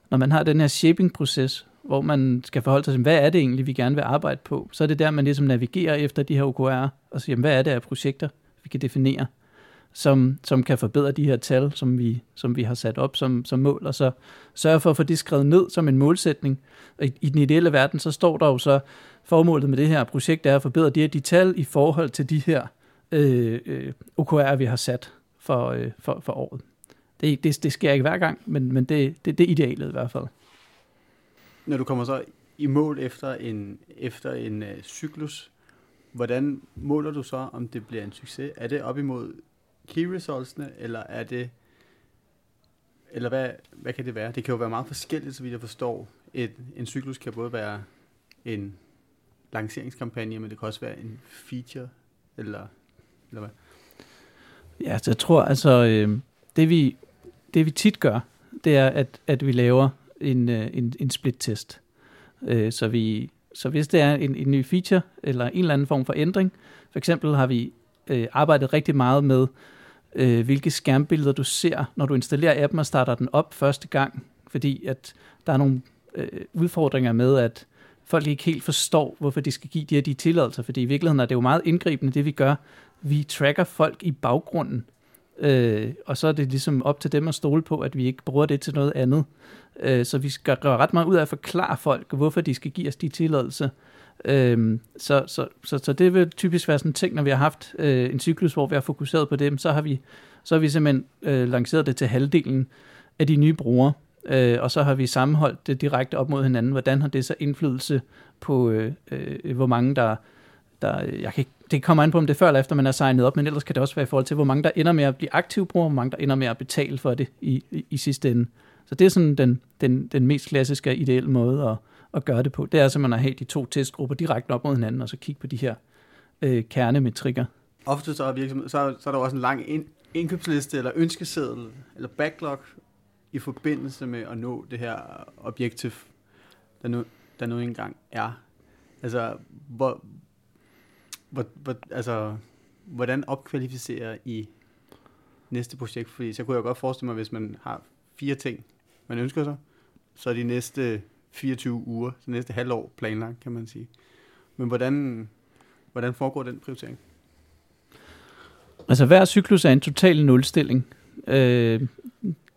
når man har den her shaping-proces, hvor man skal forholde sig til, hvad er det egentlig, vi gerne vil arbejde på, så er det der, man ligesom navigerer efter de her OKR'er, og siger, hvad er det af projekter, vi kan definere, som, som kan forbedre de her tal, som vi, som vi har sat op som, som mål, og så sørge for at få det skrevet ned som en målsætning. Og i, i den ideelle verden, så står der jo så, formålet med det her projekt er at forbedre de her de tal i forhold til de her øh, øh, OKR'er, vi har sat for, øh, for, for året. Det, det, det sker ikke hver gang, men, men det, det, det er idealet i hvert fald. Når du kommer så i mål efter en, efter en øh, cyklus, hvordan måler du så, om det bliver en succes? Er det op imod key resultsene, eller er det, eller hvad, hvad kan det være? Det kan jo være meget forskelligt, så vidt jeg forstår. Et, en cyklus kan både være en lanceringskampagne, men det kan også være en feature, eller, eller hvad? Ja, så jeg tror altså, øh, det, vi, det vi tit gør, det er, at, at vi laver en, øh, en, en split-test. Øh, så vi, så hvis det er en, en ny feature eller en eller anden form for ændring, for eksempel har vi øh, arbejdet rigtig meget med, øh, hvilke skærmbilleder du ser, når du installerer appen og starter den op første gang, fordi at der er nogle øh, udfordringer med, at folk ikke helt forstår, hvorfor de skal give de her de tilladelser, fordi i virkeligheden er det jo meget indgribende, det vi gør. Vi tracker folk i baggrunden, øh, og så er det ligesom op til dem at stole på, at vi ikke bruger det til noget andet. Øh, så vi skal gøre ret meget ud af at forklare folk, hvorfor de skal give os de tilladelser. Øh, så, så, så, så det vil typisk være sådan en ting, når vi har haft øh, en cyklus, hvor vi har fokuseret på dem, så har vi, så har vi simpelthen øh, lanceret det til halvdelen af de nye brugere. Øh, og så har vi sammenholdt det direkte op mod hinanden. Hvordan har det så indflydelse på, øh, øh, hvor mange der, der jeg kan ikke, det kommer an på, om det er før eller efter, man er signet op, men ellers kan det også være i forhold til, hvor mange der ender med at blive aktive brugere, hvor mange der ender med at betale for det i, i, i sidste ende. Så det er sådan den, den, den mest klassiske ideelle måde at, at gøre det på. Det er simpelthen at have de to testgrupper direkte op mod hinanden, og så kigge på de her øh, kernemetrikker. Ofte så er, virksomhed, så, så er der også en lang ind, indkøbsliste eller ønskeseddel eller backlog i forbindelse med at nå det her objektiv, der nu, der nu engang er. Altså, hvor, hvor, hvor, altså, hvordan opkvalificerer I næste projekt? Fordi så kunne jeg godt forestille mig, hvis man har fire ting, man ønsker sig, så er de næste 24 uger, så næste halvår planlagt, kan man sige. Men hvordan, hvordan foregår den prioritering? Altså hver cyklus er en total nulstilling. Øh,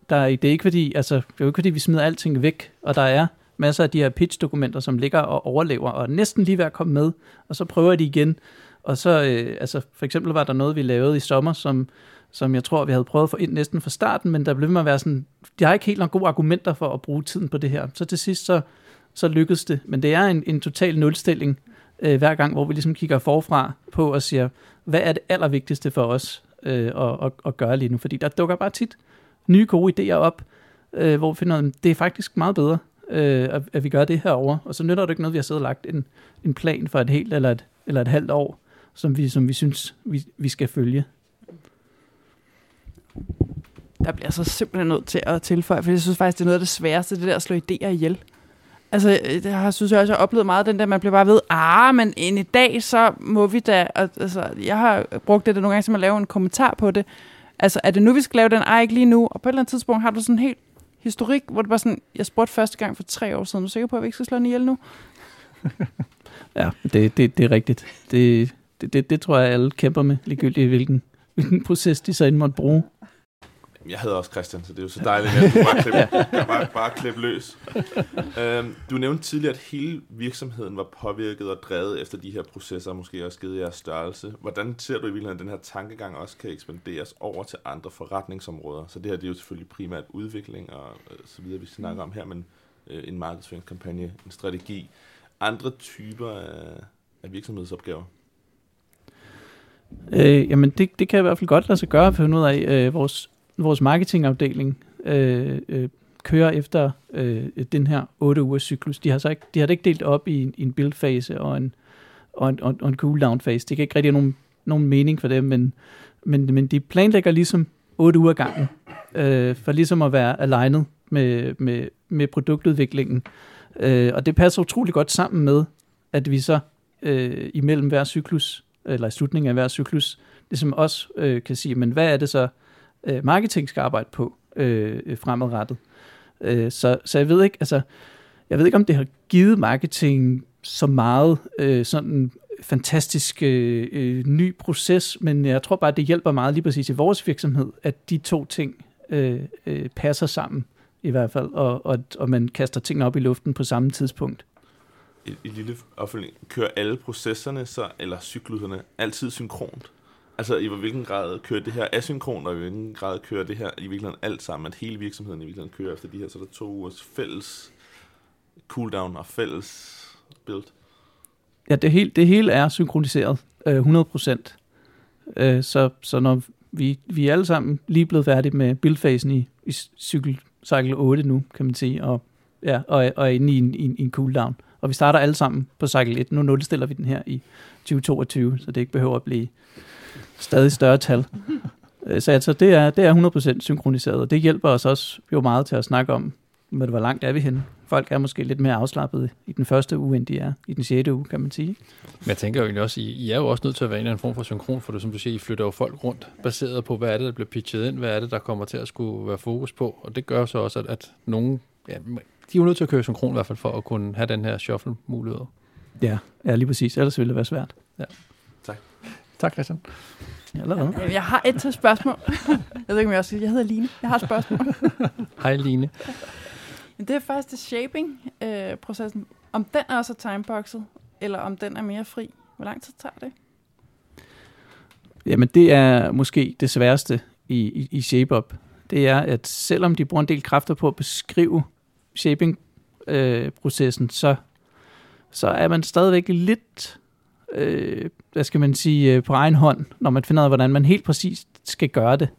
der er, det er ikke fordi, altså, det er jo ikke fordi, vi smider alting væk, og der er masser af de her pitch-dokumenter, som ligger og overlever, og er næsten lige ved at komme med, og så prøver de igen. Og så, øh, altså, for eksempel var der noget, vi lavede i sommer, som, som jeg tror, vi havde prøvet at få ind næsten fra starten, men der blev med at være sådan, de har ikke helt nogle gode argumenter for at bruge tiden på det her. Så til sidst, så, så lykkedes det. Men det er en, en total nulstilling øh, hver gang, hvor vi ligesom kigger forfra på og siger, hvad er det allervigtigste for os øh, at, at, at gøre lige nu? Fordi der dukker bare tit nye gode idéer op, øh, hvor vi finder, at det er faktisk meget bedre, øh, at, at vi gør det herover. Og så nytter det ikke noget, vi har siddet og lagt en, en plan for et helt eller et, eller et halvt år, som vi, som vi synes, vi, vi skal følge. Der bliver så simpelthen nødt til at tilføje, for jeg synes faktisk, det er noget af det sværeste, det der at slå idéer ihjel. Altså, øh, det har, synes jeg også, jeg har oplevet meget, den der, man bliver bare ved, ah, men en i dag, så må vi da, altså, jeg har brugt det nogle gange som at lave en kommentar på det, Altså, er det nu, vi skal lave den? Ej, ikke lige nu. Og på et eller andet tidspunkt har du sådan en helt historik, hvor det bare sådan, jeg spurgte første gang for tre år siden, er du sikker på, at vi ikke skal slå den ihjel nu? <laughs> ja, det, det, det er rigtigt. Det, det, det, det tror jeg, alle kæmper med, ligegyldigt hvilken, hvilken proces de så end måtte bruge. Jeg hedder også Christian, så det er jo så dejligt, at du bare klippe, <laughs> bare, bare klippe løs. Øhm, du nævnte tidligere, at hele virksomheden var påvirket og drevet efter de her processer, måske også givet jeres størrelse. Hvordan ser du i virkeligheden, at den her tankegang også kan ekspanderes over til andre forretningsområder? Så det her det er jo selvfølgelig primært udvikling og øh, så videre, vi snakker om her, men øh, en markedsføringskampagne, en strategi, andre typer af, af virksomhedsopgaver. Øh, jamen det, det kan i hvert fald godt lade sig gøre at finde ud af. Øh, vores vores marketingafdeling øh, øh, kører efter øh, den her 8 ugers cyklus. De har, så ikke, de har det ikke delt op i en, en build-fase og en, og en, og en cool-down-fase. Det kan ikke rigtig have nogen, nogen mening for dem, men, men, men de planlægger ligesom 8 uger gangen, øh, for ligesom at være alignet med, med, med produktudviklingen. Øh, og det passer utrolig godt sammen med, at vi så øh, imellem hver cyklus, eller i slutningen af hver cyklus, ligesom også øh, kan sige, men hvad er det så, øh, marketing skal arbejde på øh, fremadrettet. Øh, så, så jeg ved ikke, altså, jeg ved ikke, om det har givet marketing så meget øh, sådan fantastisk øh, øh ny proces, men jeg tror bare, at det hjælper meget lige præcis i vores virksomhed, at de to ting øh, øh, passer sammen i hvert fald, og, og, og man kaster tingene op i luften på samme tidspunkt. I, i lille opfølgning. Kører alle processerne, så, eller cykluserne, altid synkront? Altså i hvilken grad kører det her asynkron, og i hvilken grad kører det her i virkeligheden alt sammen, at hele virksomheden i virkeligheden kører efter de her, så der er to ugers fælles cooldown og fælles build. Ja, det, hele, det hele er synkroniseret, øh, 100%. Øh, så, så når vi, vi er alle sammen lige blevet færdige med buildfasen i, i cykel, cycle 8 nu, kan man sige, og, ja, og, og er inde i en, i, en cooldown. Og vi starter alle sammen på cycle 1. Nu nulstiller vi den her i 2022, så det ikke behøver at blive stadig større tal. Øh, så altså, det er, det er 100% synkroniseret, og det hjælper os også jo meget til at snakke om, men hvor langt er vi henne? Folk er måske lidt mere afslappet i den første uge, end de er i den sjette uge, kan man sige. Men jeg tænker jo egentlig også, I, I er jo også nødt til at være en eller anden form for synkron, for det, som du siger, I flytter jo folk rundt, baseret på, hvad er det, der bliver pitchet ind, hvad er det, der kommer til at skulle være fokus på, og det gør så også, at, at nogen, ja, de er jo nødt til at køre synkron i hvert fald, for at kunne have den her shuffle-mulighed. Ja, ja, lige præcis. Ellers ville det være svært. Tak, Christian. Eller hvad? Øh, Jeg har et til spørgsmål. <laughs> jeg ved ikke, om jeg også Jeg hedder Line. Jeg har et spørgsmål. <laughs> Hej, Line. Men det er faktisk det shaping-processen. om den er også timeboxet, eller om den er mere fri. Hvor lang tid tager det? Jamen, det er måske det sværeste i, i, i ShapeUp. Det er, at selvom de bruger en del kræfter på at beskrive shaping-processen, så, så er man stadigvæk lidt, øh, hvad skal man sige, øh, på egen hånd, når man finder ud af, hvordan man helt præcist skal gøre det.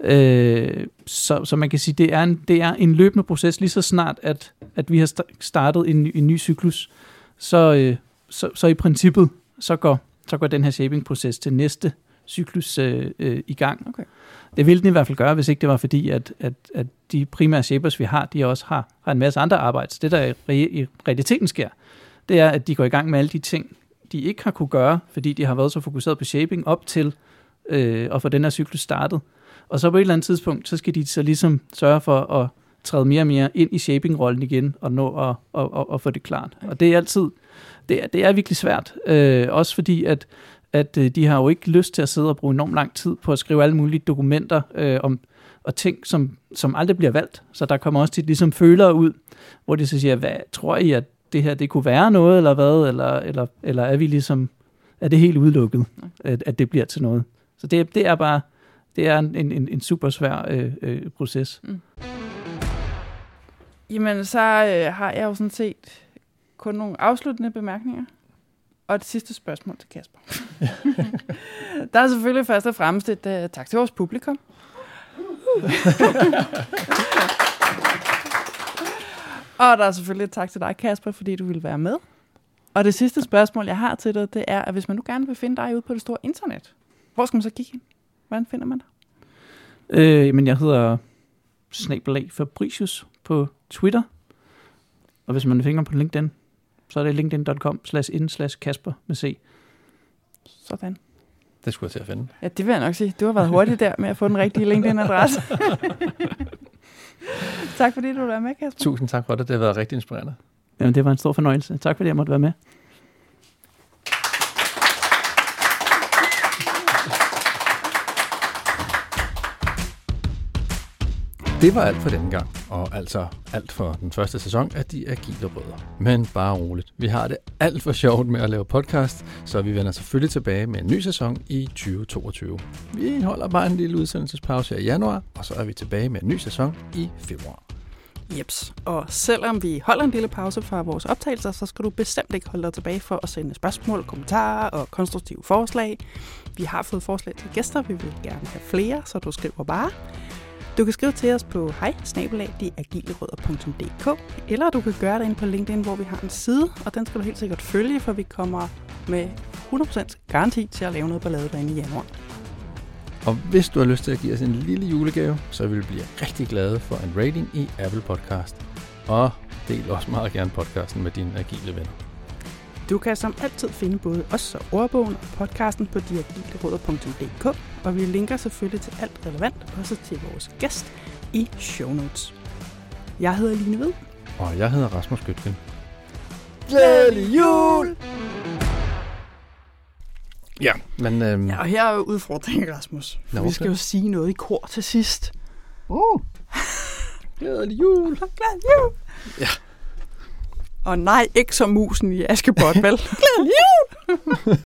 Øh, så, så man kan sige, det er en, det er en løbende proces, lige så snart, at, at vi har sta- startet en, ny- en ny cyklus, så, øh, så, så i princippet, så går, så går den her shaping-proces til næste cyklus øh, øh, i gang. Okay. Det ville den i hvert fald gøre, hvis ikke det var fordi, at, at, at de primære shapers, vi har, de også har, har en masse andre arbejde. Så det, der i, i realiteten sker, det er, at de går i gang med alle de ting, de ikke har kunne gøre, fordi de har været så fokuseret på shaping op til øh, at få den her cyklus startet. Og så på et eller andet tidspunkt, så skal de så ligesom sørge for at træde mere og mere ind i shaping-rollen igen, og nå at, at, at, at få det klart. Og det er altid, det er, det er virkelig svært. Øh, også fordi, at, at øh, de har jo ikke lyst til at sidde og bruge enormt lang tid på at skrive alle mulige dokumenter øh, om, og ting, som, som aldrig bliver valgt. Så der kommer også tit ligesom følere ud, hvor de så siger, hvad tror I, at det her det kunne være noget, eller hvad? Eller, eller, eller er vi ligesom, er det helt udelukket, at, at det bliver til noget? Så det, det er bare, det er en, en, en super svær øh, øh, proces. Jamen, så øh, har jeg jo sådan set kun nogle afsluttende bemærkninger. Og et sidste spørgsmål til Kasper. <laughs> der er selvfølgelig først og fremmest et uh, tak til vores publikum. <laughs> og der er selvfølgelig et tak til dig, Kasper, fordi du ville være med. Og det sidste spørgsmål, jeg har til dig, det er, at hvis man nu gerne vil finde dig ude på det store internet, hvor skal man så kigge hen? Hvordan finder man dig? Øh, men jeg hedder Snabelag Fabricius på Twitter. Og hvis man vil fingre på LinkedIn, så er det linkedin.com slash in slash Kasper med C. Sådan. Det skulle jeg til at finde. Ja, det vil jeg nok sige. Du har været hurtig der med at få den rigtige <laughs> LinkedIn-adresse. <laughs> tak fordi du var med, Kasper. Tusind tak for det. Det har været rigtig inspirerende. Jamen, det var en stor fornøjelse. Tak fordi jeg måtte være med. Det var alt for denne gang, og altså alt for den første sæson af De Agile Rødder. Men bare roligt. Vi har det alt for sjovt med at lave podcast, så vi vender selvfølgelig tilbage med en ny sæson i 2022. Vi holder bare en lille udsendelsespause i januar, og så er vi tilbage med en ny sæson i februar. Jeps. Og selvom vi holder en lille pause fra vores optagelser, så skal du bestemt ikke holde dig tilbage for at sende spørgsmål, kommentarer og konstruktive forslag. Vi har fået forslag til gæster, vi vil gerne have flere, så du skriver bare. Du kan skrive til os på hej eller du kan gøre det ind på LinkedIn, hvor vi har en side, og den skal du helt sikkert følge, for vi kommer med 100% garanti til at lave noget ballade derinde i januar. Og hvis du har lyst til at give os en lille julegave, så vil vi blive rigtig glade for en rating i Apple Podcast. Og del også meget gerne podcasten med dine agile venner. Du kan som altid finde både os og ordbogen og podcasten på diagileråder.dk, og vi linker selvfølgelig til alt relevant, også til vores gæst i show notes. Jeg hedder Line Ved. Og jeg hedder Rasmus Gøtgen. Glædelig jul! Ja, men øhm, Ja, og her er jo udfordringen, Rasmus. Nå, vi skal jo sige noget i kor til sidst. uh, <laughs> glædelig jul. Glædelig jul! Ja. Og nej, ikke som musen i Askepot, vel? <laughs> Glædelig jul! <laughs>